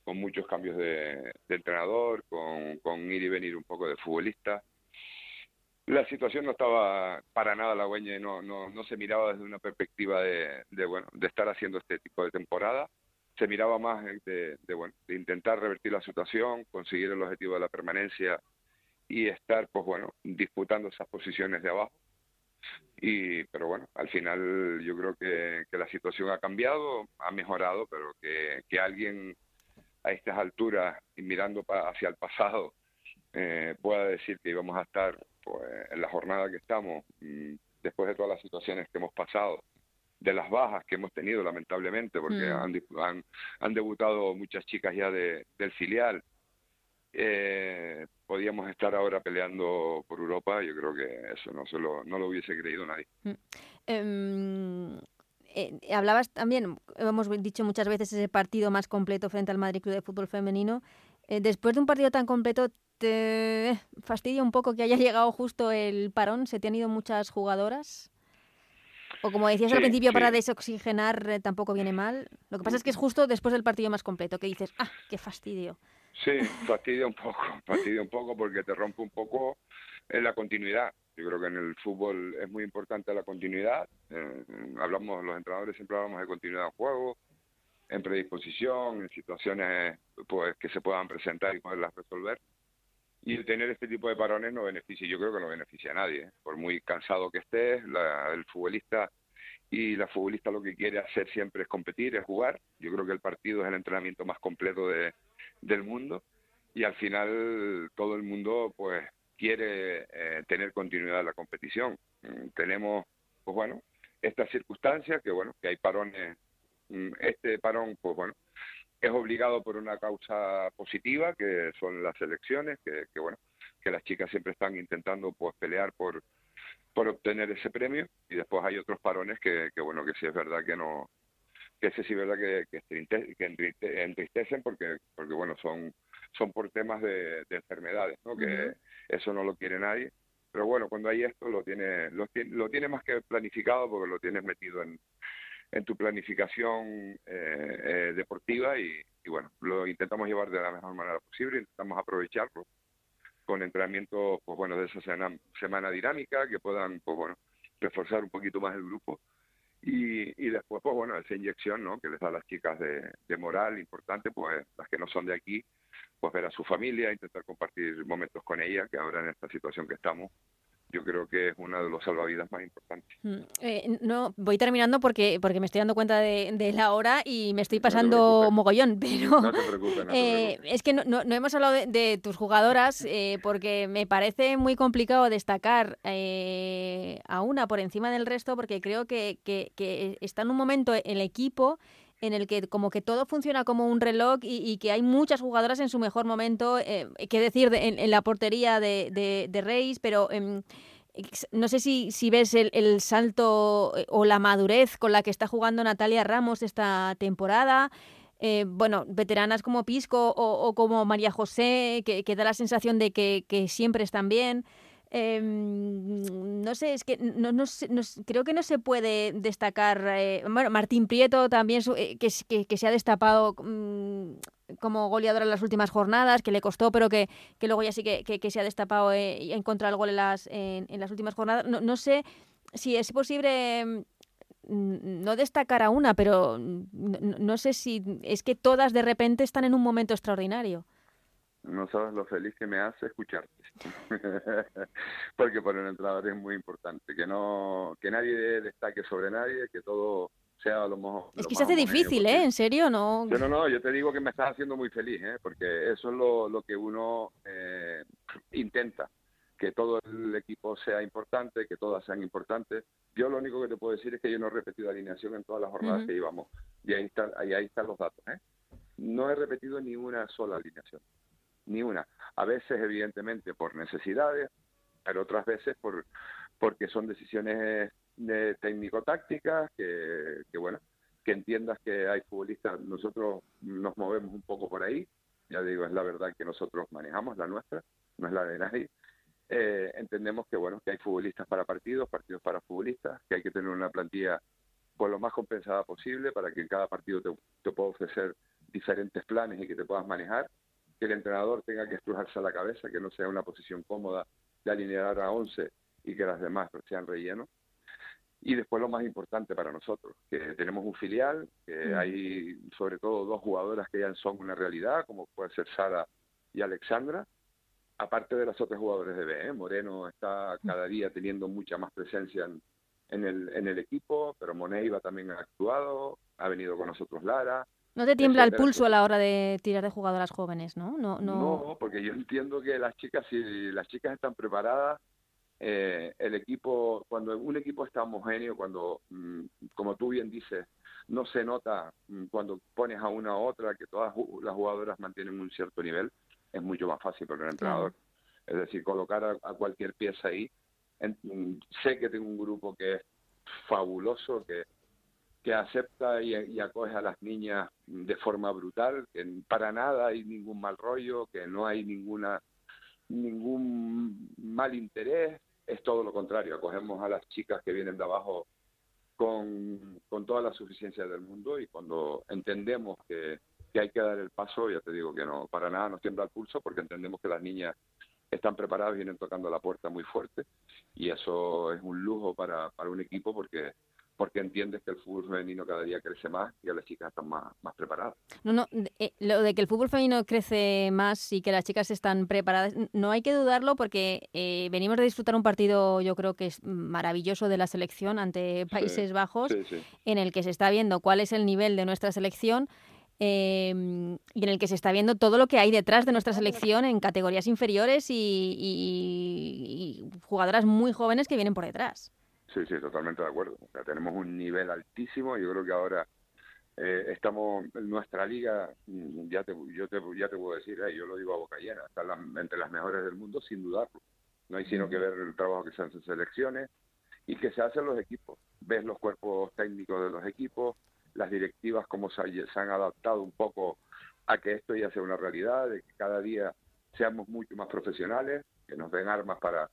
con muchos cambios de, entrenador con, con ir y venir un poco de futbolista la situación no estaba para nada la y no, no, no se miraba desde una perspectiva de, de, bueno de estar haciendo este tipo de temporada se miraba más de, de, bueno de intentar revertir la situación conseguir el objetivo de la permanencia y estar, pues bueno, disputando esas posiciones de abajo. Y, pero bueno, al final yo creo que, que la situación ha cambiado, ha mejorado, pero que, que alguien a estas alturas y mirando hacia el pasado eh, pueda decir que íbamos a estar pues, en la jornada que estamos, mm, después de todas las situaciones que hemos pasado, de las bajas que hemos tenido lamentablemente, porque mm. han, han, debutado muchas chicas ya de, del filial, eh, podíamos estar ahora peleando por Europa, yo creo que eso no, se lo, no lo hubiese creído nadie. Mm. Em, eh, hablabas también, hemos dicho muchas veces, ese partido más completo frente al Madrid Club de Fútbol Femenino. Eh, después de un partido tan completo, ¿te fastidia un poco que haya llegado justo el parón? ¿Se te han ido muchas jugadoras? O como decías al principio, para desoxigenar eh, tampoco viene mal. Lo que pasa es que es justo después del partido más completo, que dices, ah, qué fastidio. Sí, fastidia un poco, fastidia un poco porque te rompe un poco en la continuidad. Yo creo que en el fútbol es muy importante la continuidad. Eh, hablamos, los entrenadores siempre hablamos de continuidad en juego, en predisposición, en situaciones pues que se puedan presentar y poderlas resolver. Y tener este tipo de parones no beneficia, yo creo que no beneficia a nadie. ¿eh? Por muy cansado que estés, el futbolista y la futbolista lo que quiere hacer siempre es competir, es jugar. Yo creo que el partido es el entrenamiento más completo de, del mundo y al final todo el mundo pues quiere eh, tener continuidad en la competición. Mm, tenemos, pues bueno, estas circunstancias, que bueno, que hay parones, mm, este parón, pues bueno, es obligado por una causa positiva, que son las elecciones, que, que bueno, que las chicas siempre están intentando pues pelear por, por obtener ese premio, y después hay otros parones que, que bueno, que sí es verdad que no, que ese sí es verdad que, que, entristecen porque, porque bueno, son son por temas de, enfermedades, ¿no? Que eso no lo quiere nadie. Pero bueno, cuando hay esto lo tiene, lo, lo tiene más que planificado porque lo tienes metido en, en tu planificación eh, eh, deportiva y, bueno, lo intentamos llevar de la mejor manera posible, intentamos aprovecharlo con entrenamientos, pues bueno, de esa semana, semana dinámica que puedan, pues bueno, reforzar un poquito más el grupo y, y después, pues bueno, esa inyección, ¿no? Que les da a las chicas de, de moral importante, pues las que no son de aquí, pues ver a su familia, intentar compartir momentos con ella, que ahora en esta situación que estamos, yo creo que es uno de los salvavidas más importantes. Mm, eh, no, voy terminando porque, porque me estoy dando cuenta de, la hora y me estoy pasando mogollón, pero no te preocupes, eh, es que no, no, hemos hablado de, tus jugadoras eh, porque me parece muy complicado destacar a una por encima del resto porque creo que, que, que está en un momento el equipo en el que como que todo funciona como un reloj y, que hay muchas jugadoras en su mejor momento, eh, qué decir en, la portería de, de, Reis, pero em, no sé si, ves el, salto eh, o la madurez con la que está jugando Natalia Ramos esta temporada. Eh, bueno, veteranas como Pisco o, como María José, que, da la sensación de que siempre están bien. Em, no sé, es que no, no, creo que no se puede destacar. Eh, bueno, Martín Prieto también, eh, que, que, se ha destapado mm, como goleadora en las últimas jornadas, que le costó, pero que, que luego ya sí que, se ha destapado eh, en contra del gol en las, en, las últimas jornadas. No, no, sé si es posible mm, no destacar a una, pero no sé si es que todas de repente están en un momento extraordinario. No sabes lo feliz que me hace escucharte. Porque para un entrenador es muy importante que no que nadie destaque sobre nadie, que todo sea lo mejor. Es que se hace difícil, ¿eh? En serio, no. Yo no, no, yo te digo que me estás haciendo muy feliz, ¿eh? Porque eso es lo, lo que uno eh, intenta, que todo el equipo sea importante, que todas sean importantes. Yo lo único que te puedo decir es que yo no he repetido alineación en todas las jornadas que íbamos. Y ahí están, ahí, ahí están los datos, ¿eh? No he repetido ni una sola alineación ni una. A veces, evidentemente, por necesidades, pero otras veces por porque son decisiones de técnico-tácticas, que, bueno, que entiendas que hay futbolistas, nosotros nos movemos un poco por ahí, ya digo, es la verdad que nosotros manejamos la nuestra, no es la de nadie. Eh, entendemos que bueno que hay futbolistas para partidos, partidos para futbolistas, que hay que tener una plantilla pues lo más compensada posible para que en cada partido te, te pueda ofrecer diferentes planes y que te puedas manejar que el entrenador tenga que estrujarse a la cabeza, que no sea una posición cómoda de alinear a 11 y que las demás sean relleno. Y después lo más importante para nosotros, que tenemos un filial, que mm. hay sobre todo dos jugadoras que ya son una realidad, como puede ser Sara y Alexandra, aparte de las otras jugadoras de B. ¿eh? Moreno está cada día teniendo mucha más presencia en, en el, en el equipo, pero Moneiva también ha actuado, ha venido con nosotros Lara. No te tiembla el pulso a la hora de tirar de jugadoras jóvenes, ¿no? No, no... no porque yo entiendo que las chicas, si las chicas están preparadas, eh, el equipo, cuando un equipo está homogéneo, cuando, mm, como tú bien dices, no se nota mm, cuando pones a una u otra que todas las jugadoras mantienen un cierto nivel, es mucho más fácil para el entrenador. Es decir, colocar a, cualquier pieza ahí. Mm, sé que tengo un grupo que es fabuloso, que, que acepta y, acoge a las niñas de forma brutal, que para nada hay ningún mal rollo, que no hay ninguna ningún mal interés, es todo lo contrario, acogemos a las chicas que vienen de abajo con, con toda la suficiencia del mundo y cuando entendemos que, que, hay que dar el paso, ya te digo que no, para nada nos tiembla el pulso porque entendemos que las niñas están preparadas, vienen tocando la puerta muy fuerte y eso es un lujo para, para un equipo porque porque entiendes que el fútbol femenino cada día crece más y las chicas están más, más preparadas. No, no, eh, lo de que el fútbol femenino crece más y que las chicas están preparadas, no hay que dudarlo porque eh, venimos de disfrutar un partido, yo creo que es maravilloso de la selección ante Países Bajos, en el que se está viendo cuál es el nivel de nuestra selección. Em, y en el que se está viendo todo lo que hay detrás de nuestra selección en categorías inferiores y jugadoras muy jóvenes que vienen por detrás. Sí, sí, totalmente de acuerdo. O sea, tenemos un nivel altísimo. Yo creo que ahora eh, estamos en nuestra liga, mm, ya te, yo te, ya te puedo decir, eh, yo lo digo a boca llena, está entre las mejores del mundo sin dudarlo. No hay sino que ver el trabajo que se hace en selecciones y que se hacen los equipos. Ves los cuerpos técnicos de los equipos, las directivas, cómo se, se han adaptado un poco a que esto ya sea una realidad, de que cada día seamos mucho más profesionales, que nos den armas para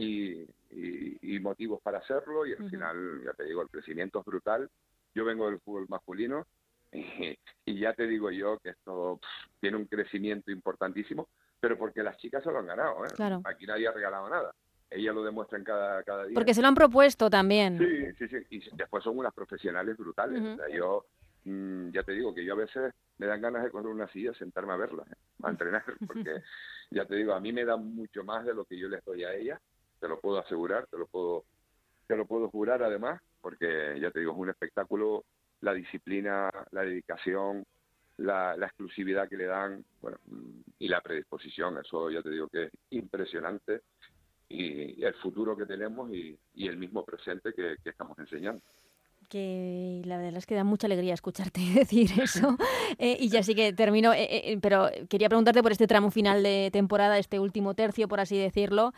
y, y, motivos para hacerlo y al final, ya te digo, el crecimiento es brutal. Yo vengo del fútbol masculino y, ya te digo yo que esto tiene un crecimiento importantísimo, pero porque las chicas se lo han ganado. ¿eh? Aquí nadie ha regalado nada. Ellas lo demuestran cada, cada día. Porque se lo han propuesto también. Sí, sí, sí. Y después son unas profesionales brutales. O sea, yo mm, ya te digo que yo a veces me dan ganas de correr una silla, sentarme a verlas, ¿eh? a entrenar, porque ya te digo, a mí me da mucho más de lo que yo les doy a ellas te lo puedo asegurar, te lo puedo, te lo puedo jurar además, porque ya te digo, es un espectáculo, la disciplina, la dedicación, la, exclusividad que le dan, bueno, y la predisposición, eso ya te digo que es impresionante, y, el futuro que tenemos y, el mismo presente que, estamos enseñando que la verdad es que da mucha alegría escucharte decir eso. Eh, y ya sí que termino, eh, eh, pero quería preguntarte por este tramo final de temporada, este último tercio, por así decirlo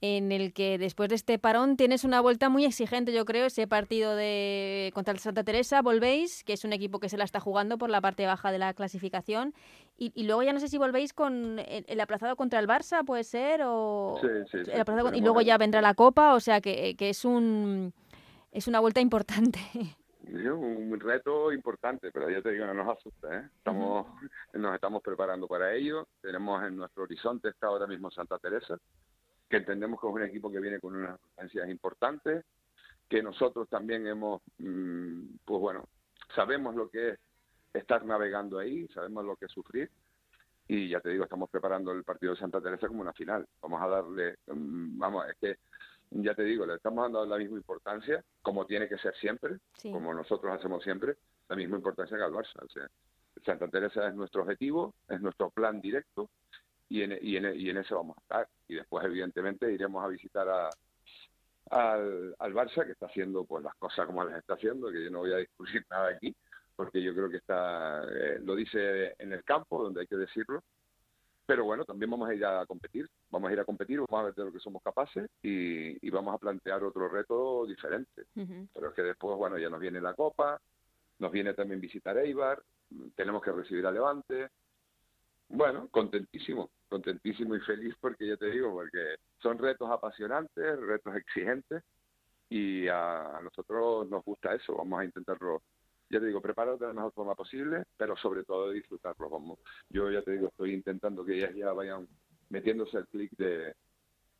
en el que después de este parón tienes una vuelta muy exigente, yo creo, ese partido de contra el Santa Teresa, volvéis, que es un equipo que se la está jugando por la parte baja de la clasificación, y, luego ya no sé si volvéis con el, aplazado contra el Barça, puede ser, o sí, sí, y luego ya vendrá la Copa, o sea que, que es un es una vuelta importante. un reto importante, pero ya te digo, no nos asusta, ¿eh? Estamos, nos estamos preparando para ello. Tenemos en nuestro horizonte está ahora mismo Santa Teresa, que entendemos que es un equipo que viene con unas ansias importantes, que nosotros también hemos, mm, pues bueno, sabemos lo que es estar navegando ahí, sabemos lo que es sufrir, y ya te digo, estamos preparando el partido de Santa Teresa como una final. Vamos a darle, mm, vamos, es que ya te digo, le estamos dando la misma importancia, como tiene que ser siempre, como nosotros hacemos siempre, la misma importancia que al Barça. O sea, Santa Teresa es nuestro objetivo, es nuestro plan directo, y en, y, en, y en eso vamos a estar. Y después, evidentemente, iremos a visitar a, al, al Barça, que está haciendo pues las cosas como las está haciendo, que yo no voy a discutir nada aquí, porque yo creo que está, eh, lo dice en el campo, donde hay que decirlo, pero bueno, también vamos a ir a competir, vamos a ir a competir, vamos a ver de lo que somos capaces y, y vamos a plantear otro reto diferente. Pero es que después, bueno, ya nos viene la Copa, nos viene también visitar Eibar, tenemos que recibir a Levante, bueno, contentísimo, contentísimo y feliz porque ya te digo, porque son retos apasionantes, retos exigentes y a, nosotros nos gusta eso, vamos a intentarlo, ya te digo, prepararlo de la mejor forma posible, pero sobre todo disfrutarlo. Vamos, yo ya te digo, estoy intentando que ellas ya vayan metiéndose el clic de,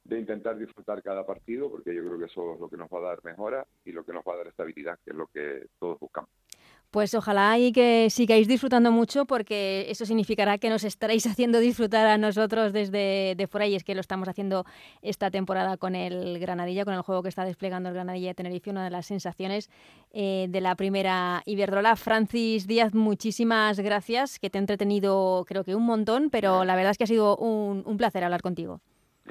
de intentar disfrutar cada partido, porque yo creo que eso es lo que nos va a dar mejora y lo que nos va a dar estabilidad, que es lo que todos buscamos. Pues ojalá y que sigáis disfrutando mucho porque eso significará que nos estaréis haciendo disfrutar a nosotros desde de fuera y es que lo estamos haciendo esta temporada con el Granadilla, con el juego que está desplegando el Granadilla de Tenerife, una de las sensaciones eh, de la primera Iberdrola. Francis Díaz, muchísimas gracias, que te he entretenido creo que un montón, pero la verdad es que ha sido un placer hablar contigo.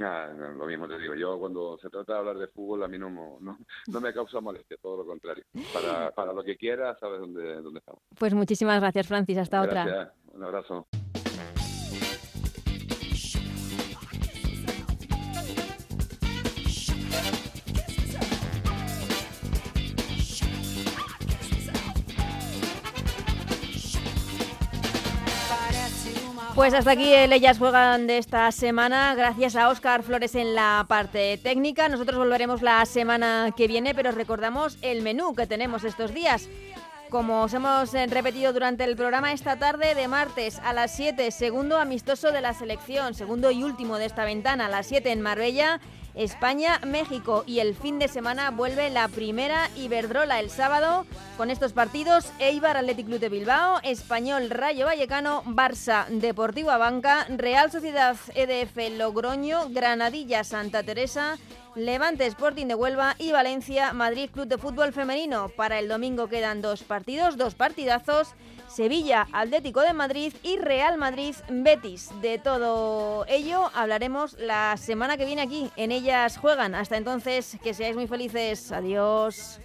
Ah, lo mismo te digo, yo cuando se trata de hablar de fútbol a mí no, no, no me causa molestia, todo lo contrario. Para, para lo que quieras, sabes dónde, dónde estamos. Pues muchísimas gracias, Francis. Hasta otra. Un abrazo. Pues hasta aquí el Ellas Juegan de esta semana. Gracias a Óscar Flores en la parte técnica. Nosotros volveremos la semana que viene, pero os recordamos el menú que tenemos estos días. Como os hemos eh, repetido durante el programa, esta tarde de martes a las 7, segundo amistoso de la selección, segundo y último de esta ventana, a las 7 en Marbella España, México. Y el fin de semana vuelve la primera Iberdrola el sábado con estos partidos. Eibar Athletic Club de Bilbao, Español Rayo Vallecano, Barça Deportivo Abanca, Real Sociedad EDF Logroño, Granadilla Santa Teresa, Levante Sporting de Huelva y Valencia Madrid Club de Fútbol Femenino. Para el domingo quedan dos partidos, dos partidazos Sevilla, Atlético de Madrid y Real Madrid, Betis. De todo ello hablaremos la semana que viene aquí. En ellas juegan. Hasta entonces, que seáis muy felices. Adiós.